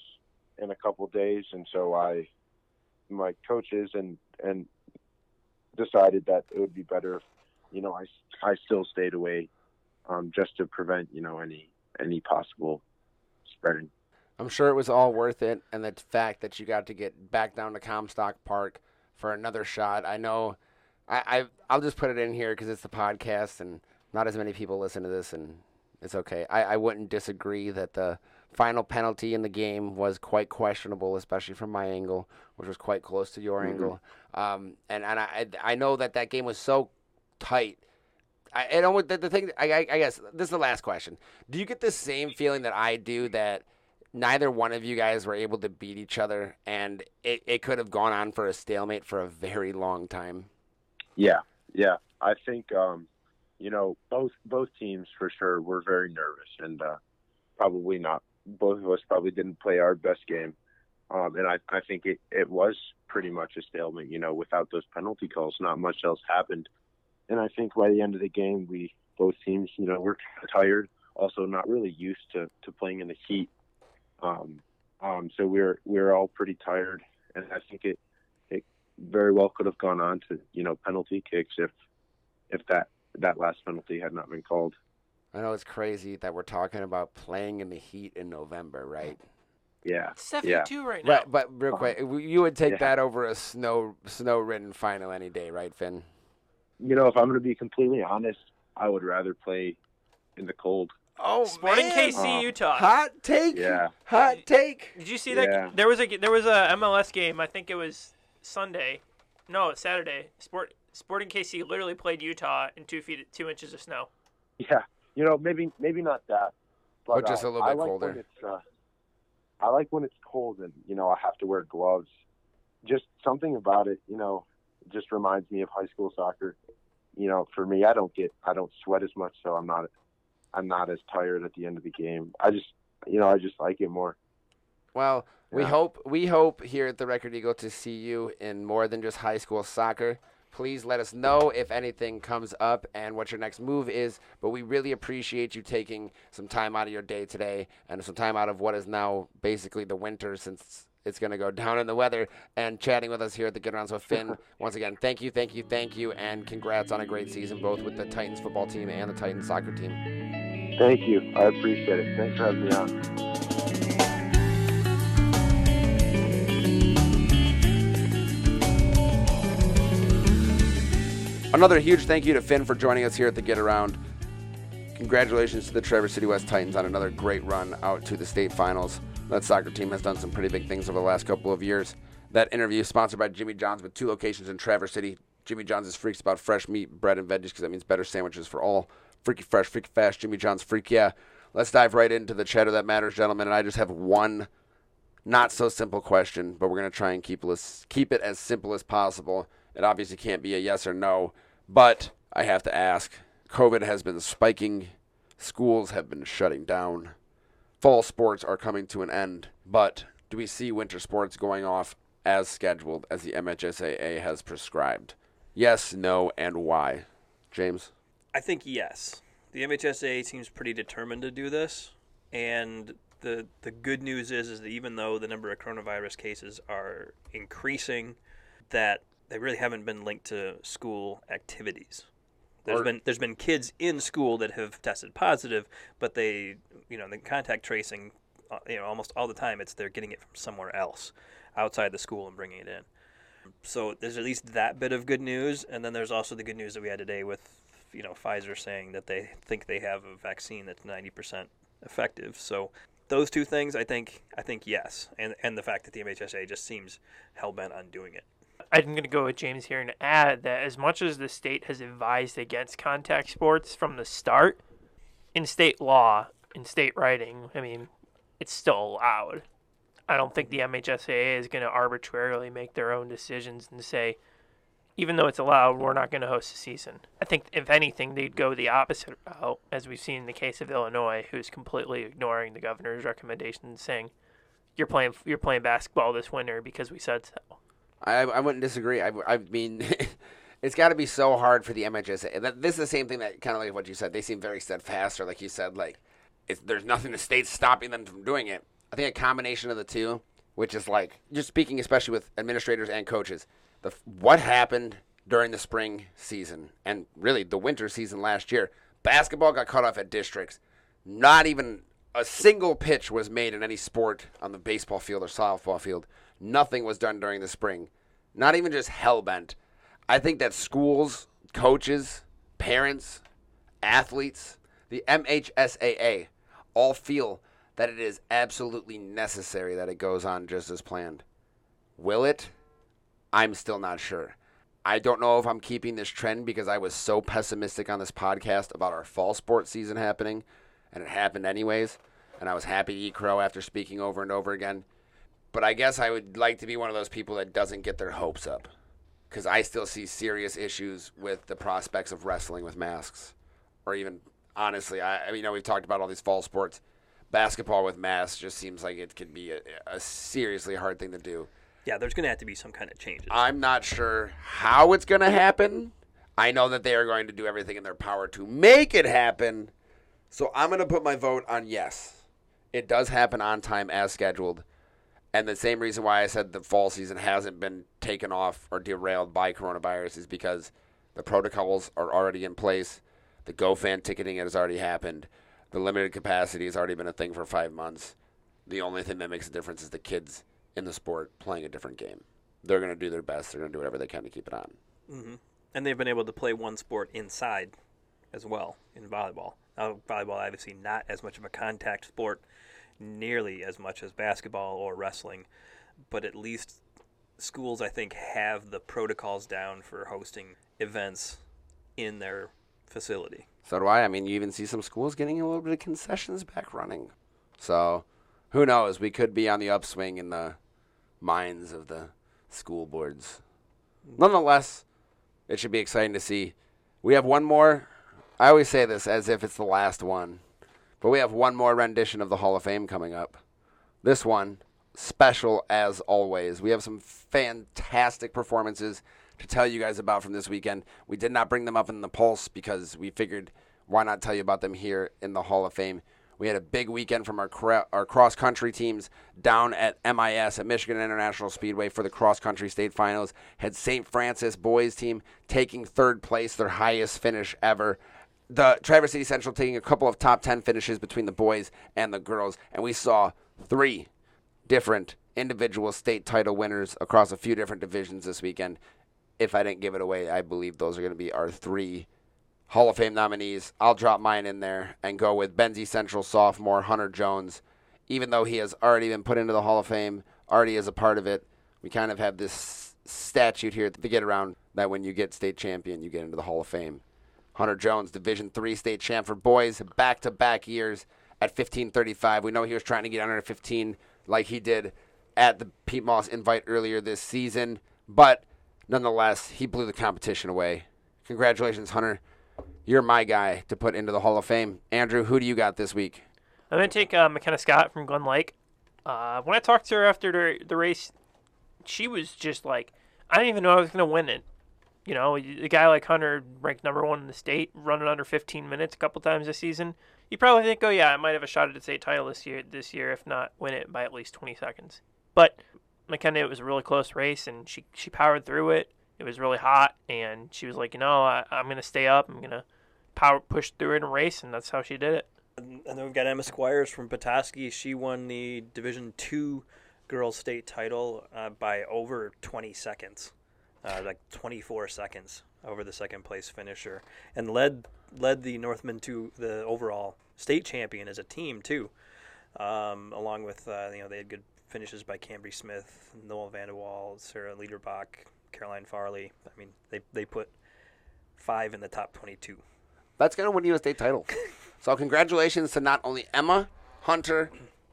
in a couple days, and so I, my coaches and and decided that it would be better if, you know, I I still stayed away um, just to prevent you know any any possible spreading. I'm sure it was all worth it, and the fact that you got to get back down to Comstock Park for another shot. I know, I, I I'll just put it in here because it's the podcast, and not as many people listen to this, and it's okay. I, I wouldn't disagree that the final penalty in the game was quite questionable, especially from my angle, which was quite close to your Mhm. angle. Um, and and I I know that that game was so tight. I and almost the, the thing. I, I I guess this is the last question. Do you get the same feeling that I do that? neither one of you guys were able to beat each other, and it, it could have gone on for a stalemate for a very long time. Yeah, yeah. I think um, you know both both teams for sure were very nervous and uh, probably not. Both of us probably didn't play our best game, um, and I I think it it was pretty much a stalemate. You know, without those penalty calls, not much else happened. And I think by the end of the game, we both teams, you know, were tired. Also, not really used to to playing in the heat. Um, um, so we're we're all pretty tired, and I think it it very well could have gone on to you know penalty kicks if if that that last penalty had not been called. I know it's crazy that we're talking about playing in the heat in November, right? Yeah, It's 72 right now. Right, but real quick, uh-huh. you would take Yeah. that over a snow snow-ridden final any day, right, Finn? you know, if I'm going to be completely honest, I would rather play in the cold. Oh, Sporting man. KC Oh. Uh-huh. Utah. Hot take. Yeah. Hot take. Did you see that? Yeah. There was a there was a MLS game. I think it was Sunday. No, it's Saturday. Sport Sporting KC literally played Utah in two feet two inches of snow. Yeah, you know, maybe maybe not that, but Or just uh, a little I bit like colder. When it's, uh, I like when it's cold and you know I have to wear gloves. Just something about it, you know, just reminds me of high school soccer. You know, for me, I don't get I don't sweat as much, so I'm not I'm not as tired at the end of the game. I just you know I just like it more. Well, we Yeah. hope we hope here at the Record Eagle to see you in more than just high school soccer. Please let us know if anything comes up and what your next move is. But we really appreciate you taking some time out of your day today and some time out of what is now basically the winter since it's going to go down in the weather and chatting with us here at the Good Rounds with Finn. Once again, thank you, thank you, thank you, and congrats on a great season both with the Titans football team and the Titans soccer team. Thank you, I appreciate it. Thanks for having me on. Another huge thank you to Finn for joining us here at the Get Around. congratulations to the Traverse City West Titans on another great run out to the state finals. That soccer team has done some pretty big things over the last couple of years. That interview is sponsored by Jimmy John's with two locations in Traverse City. Jimmy John's is freaks about fresh meat, bread, and veggies because that means better sandwiches for all. Freaky fresh, freaky fast. Jimmy John's freak, yeah. Let's dive right into the chatter that matters, gentlemen. And I just have one not so simple question, but we're going to try and keep, keep it as simple as possible. It obviously can't be a yes or no, but I have to ask. COVID has been spiking, schools have been shutting down, fall sports are coming to an end, but do we see winter sports going off as scheduled as the MHSAA has prescribed? Yes, no, and why? James? I think yes. The MHSAA seems pretty determined to do this, and the the good news is is that even though the number of coronavirus cases are increasing, that they really haven't been linked to school activities. There's or, been there's been kids in school that have tested positive, but they you know the contact tracing, uh, you know almost all the time it's they're getting it from somewhere else, outside the school and bringing it in. So there's at least that bit of good news, and then there's also the good news that we had today with you know Pfizer saying that they think they have a vaccine that's 90% effective. So those two things, I think, I think yes, and and the fact that the MHSA just seems hell bent on doing it. I'm going to go with James here and add that as much as the state has advised against contact sports from the start, in state law, in state writing, I mean, it's still allowed. I don't think the MHSAA is going to arbitrarily make their own decisions and say, even though it's allowed, we're not going to host a season. I think, if anything, they'd go the opposite route, as we've seen in the case of Illinois, who's completely ignoring the governor's recommendations, saying, "You're playing, you're playing basketball this winter because we said so." I, I wouldn't disagree. I, I mean, it's got to be so hard for the MHSA. This is the same thing that kind of like what you said. They seem very steadfast, or like you said, like there's nothing the state's stopping them from doing it. I think a combination of the two, which is like just speaking, especially with administrators and coaches, the what happened during the spring season and really the winter season last year. Basketball got cut off at districts. Not even a single pitch was made in any sport on the baseball field or softball field. Nothing was done during the spring. Not even just hell bent. I think that schools, coaches, parents, athletes, the MHSAA all feel that it is absolutely necessary that it goes on just as planned. Will it? I'm still not sure. I don't know if I'm keeping this trend because I was so pessimistic on this podcast about our fall sports season happening, and it happened anyways. And I was happy to eat crow after speaking over and over again. But I guess I would like to be one of those people that doesn't get their hopes up. Because I still see serious issues with the prospects of wrestling with masks. Or even, honestly, I, I mean, you know, we've talked about all these fall sports. Basketball with masks just seems like it can be a, a seriously hard thing to do. Yeah, there's going to have to be some kind of changes. I'm not sure how it's going to happen. I know that they are going to do everything in their power to make it happen. So I'm going to put my vote on yes. It does happen on time as scheduled. And the same reason why I said the fall season hasn't been taken off or derailed by coronavirus is because the protocols are already in place. The GoFan ticketing has already happened. The limited capacity has already been a thing for five months. The only thing that makes a difference is the kids in the sport playing a different game. They're going to do their best. They're going to do whatever they can to keep it on. Mm-hmm. And they've been able to play one sport inside as well in volleyball. Now, volleyball obviously not as much of a contact sport nearly as much as basketball or wrestling, but at least schools I think have the protocols down for hosting events in their facility. So do I. I mean, you even see some schools getting a little bit of concessions back running. So who knows? We could be on the upswing in the minds of the school boards. Nonetheless, it should be exciting to see. We have one more. I always say this as if it's the last one. But we have one more rendition of the Hall of Fame coming up. This one, special as always. We have some fantastic performances to tell you guys about from this weekend. We did not bring them up in the Pulse because we figured why not tell you about them here in the Hall of Fame. We had a big weekend from our our cross country teams down at MIS at Michigan International Speedway for the cross country state finals. Had St. Francis boys team taking third place, their highest finish ever the Traverse City Central taking a couple of top 10 finishes between the boys and the girls, and we saw three different individual state title winners across a few different divisions this weekend. If I didn't give it away, I believe those are going to be our three Hall of Fame nominees. I'll drop mine in there and go with Benzie Central sophomore Hunter Jones. Even though he has already been put into the Hall of Fame, already is a part of it, we kind of have this statute here to get around that when you get state champion, you get into the Hall of Fame. Hunter Jones, Division Three state champ for boys, back-to-back years at 1535. We know he was trying to get under 15 like he did at the Pete Moss invite earlier this season, but nonetheless, he blew the competition away. Congratulations, Hunter. You're my guy to put into the Hall of Fame. Andrew, who do you got this week? I'm gonna take uh, McKenna Scott from Glen Lake. Uh, when I talked to her after the, the race, she was just like, I didn't even know I was gonna win it. You know, a guy like Hunter, ranked number one in the state, running under 15 minutes a couple times this season, you probably think, oh yeah, I might have a shot at the state title this year. This year, if not win it by at least 20 seconds. But McKenna, it was a really close race, and she she powered through it. It was really hot, and she was like, you know, I, I'm gonna stay up. I'm gonna power push through it and race, and that's how she did it. And then we've got Emma Squires from Petoskey. She won the Division Two girls state title uh, by over 20 seconds, uh, like 24 seconds over the second place finisher, and led led the Northmen to the overall state champion as a team too. Um, along with uh, you know they had good finishes by Cambry Smith, Noel Vanderwall, Sarah Liederbach, Caroline Farley. I mean they they put five in the top 22. That's going to win you a state title. so congratulations to not only Emma, Hunter,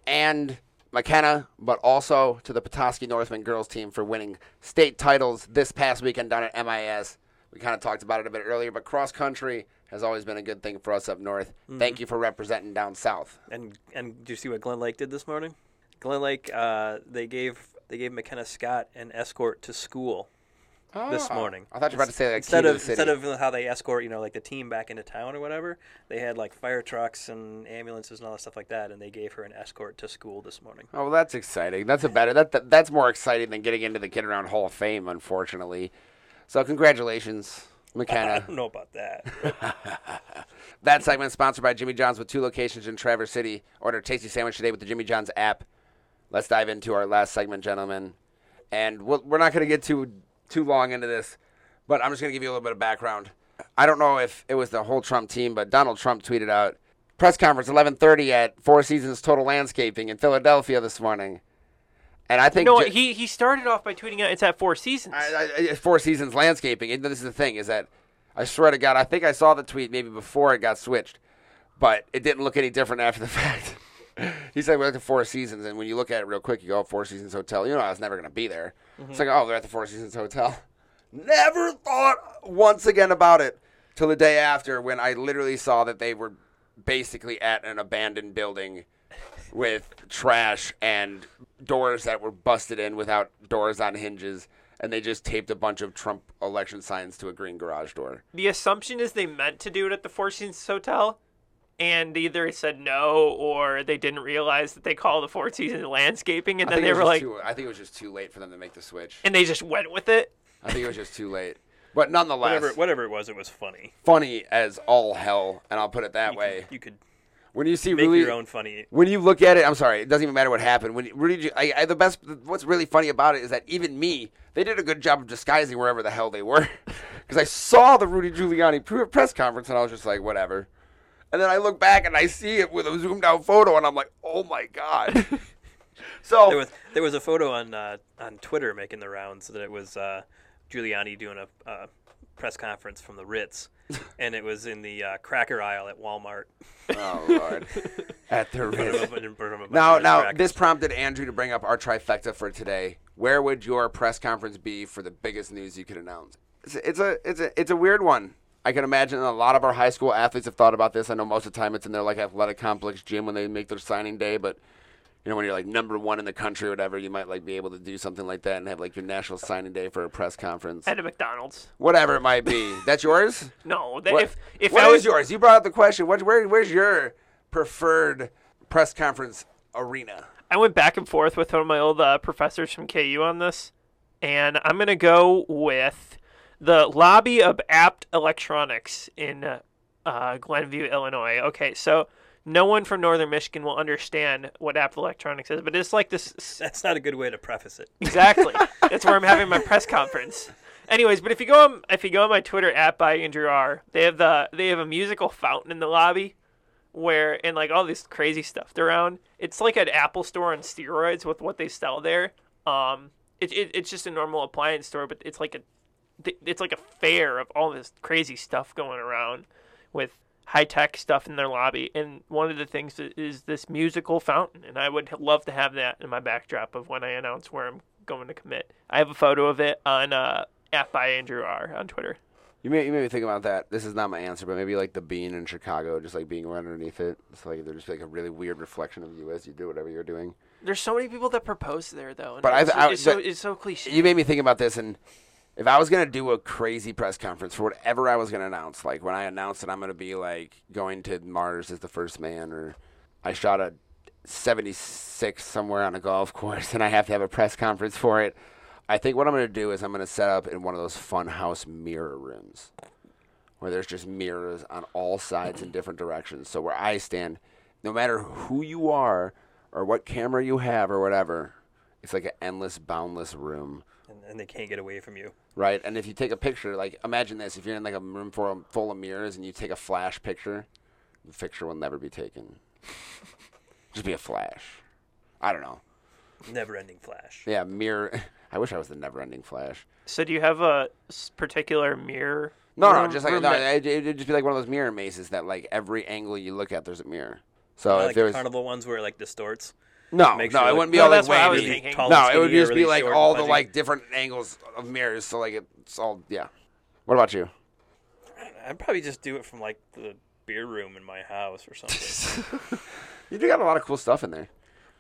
and McKenna, but also to the Petoskey Northmen girls team for winning state titles this past weekend down at MIS. We kind of talked about it a bit earlier, but cross country has always been a good thing for us up north. Mm-hmm. Thank you for representing down south. And and do you see what Glen Lake did this morning? Glen Lake, uh, they gave they gave McKenna Scott an escort to school this Oh. morning. I thought you were about to say like instead key to of the city. instead of how they escort, you know, like the team back into town or whatever, they had like fire trucks and ambulances and all that stuff like that, and they gave her an escort to school this morning. Oh, well, that's exciting. That's a better. That, that that's more exciting than getting into the Get Around Hall of Fame, unfortunately. So congratulations, McKenna. I don't know about that. That segment is sponsored by Jimmy John's with two locations in Traverse City. Order a tasty sandwich today with the Jimmy John's app. Let's dive into our last segment, gentlemen. And we'll, we're not going to get too too long into this, but I'm just going to give you a little bit of background. I don't know if it was the whole Trump team, but Donald Trump tweeted out press conference 11:30 at Four Seasons Total Landscaping in Philadelphia this morning. And I think know ju- He he started off by tweeting out it's at Four Seasons. I, I- Four Seasons Landscaping. And this is the thing: is that I swear to God, I think I saw the tweet maybe before it got switched, but it didn't look any different after the fact. he said we're at the Four Seasons, and when you look at it real quick, you go oh, Four Seasons Hotel. You know, I was never gonna be there. It's mm-hmm. like, oh, they're at the Four Seasons Hotel. Never thought once again about it till the day after when I literally saw that they were basically at an abandoned building with trash and doors that were busted in without doors on hinges, and they just taped a bunch of Trump election signs to a green garage door. the assumption is they meant to do it at the Four Seasons Hotel, and either said no or they didn't realize that they call the Four Seasons landscaping, and then they were like, too, I think it was just too late for them to make the switch. and they just went with it. I think it was just too late. But nonetheless, whatever whatever it was, it was funny. funny as all hell, and I'll put it that You way. could, you could When you see make Rudy, your own funny. when you look at it, I'm sorry, it doesn't even matter what happened. When Rudy, I, I, the best, what's really funny about it is that even me, they did a good job of disguising wherever the hell they were, because I saw the Rudy Giuliani press conference and I was just like, whatever. And then I look back and I see it with a zoomed out photo, and I'm like, oh my god. so There was there was a photo on uh, on Twitter making the rounds that it was uh, Giuliani doing a uh, press conference from the Ritz, and it was in the uh, cracker aisle at Walmart. oh lord, at the Ritz. of a- in front of a bunch Now, now crackers. this prompted Andrew to bring up our trifecta for today. Where would your press conference be for the biggest news you could announce? It's it's a, it's a, it's a weird one. I can imagine a lot of our high school athletes have thought about this. I know most of the time it's in their like athletic complex gym when they make their signing day, but you know when you're like number one in the country or whatever, you might like be able to do something like that and have like your national signing day for a press conference, At a McDonald's. whatever it might be. That's yours. No, that, What- if if what was yours? You brought up the question. What, where, where's your preferred press conference arena? I went back and forth with one of my old uh, professors from KU on this, and I'm gonna go with the lobby of Abt Electronics in uh, uh, Glenview, Illinois. Okay, so no one from Northern Michigan will understand what Abt Electronics is, but it's like this. that's not a good way to preface it. Exactly. That's where I'm having my press conference. Anyways, but if you go on if you go on my Twitter at by Andrew R, they have the they have a musical fountain in the lobby where and like all this crazy stuff around. It's like an Apple store on steroids with what they sell there. Um, it, it it's just a normal appliance store, but it's like a it's like a fair of all this crazy stuff going around with high tech stuff in their lobby. And one of the things is this musical fountain, and I would love to have that in my backdrop of when I announce where I'm going to commit. I have a photo of it on uh, at by Andrew R on Twitter. You may, you made me think about that. This is not my answer, but maybe like the bean in Chicago, just like being right underneath it. It's like there's just like a really weird reflection of you as you do whatever you're doing. There's so many people that propose there, though. and But I- it's, I- it's so it's so cliche. You made me think about this, and if I was gonna do a crazy press conference for whatever I was gonna announce, like when I announced that I'm gonna be like going to Mars as the first man, or I shot a 76 somewhere on a golf course, and I have to have a press conference for it. I think what I'm gonna do is I'm gonna set up in one of those funhouse mirror rooms, where there's just mirrors on all sides in different directions. So where I stand, no matter who you are or what camera you have or whatever, it's like an endless, boundless room and, and they can't get away from you. right? And if you take a picture, like imagine this: if you're in like a room full full of mirrors and you take a flash picture, the picture will never be taken. Just be a flash. I don't know. Never-ending flash. Yeah, mirror. I wish I was the never-ending flash. so do you have a particular mirror? No, no, just like no, that- it, would just be like one of those mirror mazes that like every angle you look at, there's a mirror. So I if like there was carnival ones where it like distorts. No, makes no, you it look- wouldn't be No, all like that's what I was wavy. thinking. Tall No, it would skinny or just be really like all the pudgy. like different angles of mirrors. So like it's all yeah. What about you? I'd probably just do it from like the beer room in my house or something. You do got a lot of cool stuff in there.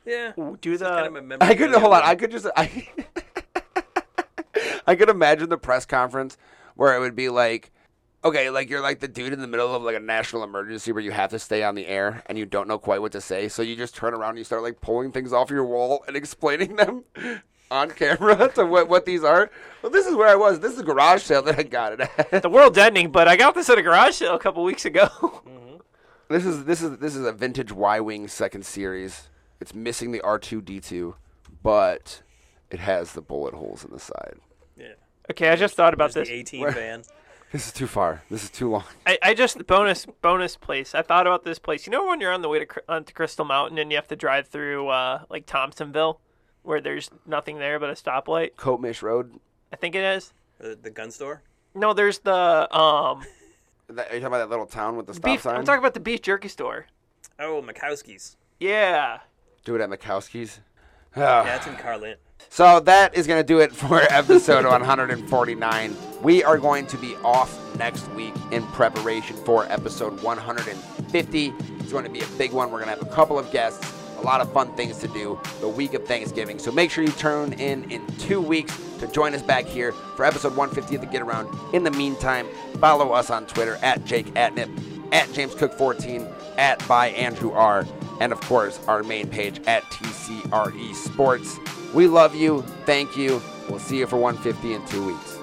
yeah. Ooh, do It's the kind of a I could hold on. I could just I I could imagine the press conference where it would be like, okay, like you're like the dude in the middle of like a national emergency where you have to stay on the air and you don't know quite what to say, so you just turn around and you start like pulling things off your wall and explaining them on camera to what what these are. Well, this is where I was. This is a garage sale that I got it at. the world's ending, but I got this at a garage sale a couple weeks ago. Mm-hmm. This is this is this is a vintage Y wing second series. It's missing the R two D two, but it has the bullet holes in the side. Yeah. okay, I just thought about There's this. the 18 van. This is too far. This is too long. I, I just bonus bonus place. I thought about this place. You know when you're on the way to Cr- onto Crystal Mountain and you have to drive through uh, like Thompsonville, where there's nothing there but a stoplight. Copemish Road. I think it is. The, the gun store. No, there's the um That, are you talking about that little town with the stop beef. sign? I'm talking about the beef jerky store. Oh, Mikowski's. Yeah. Do it at Mikowski's. Yeah, it's in Carlin. So that is going to do it for episode 149. We are going to be off next week in preparation for episode 150. It's going to be a big one. We're going to have a couple of guests, a lot of fun things to do the week of Thanksgiving. So make sure you turn in in two weeks to join us back here for episode 150 of the Get Around. In the meantime, follow us on Twitter at Jake Atnip, at James Cook 14, at by Andrew R, and of course our main page at TCRE Sports. We love you. Thank you. We'll see you for 150 in two weeks.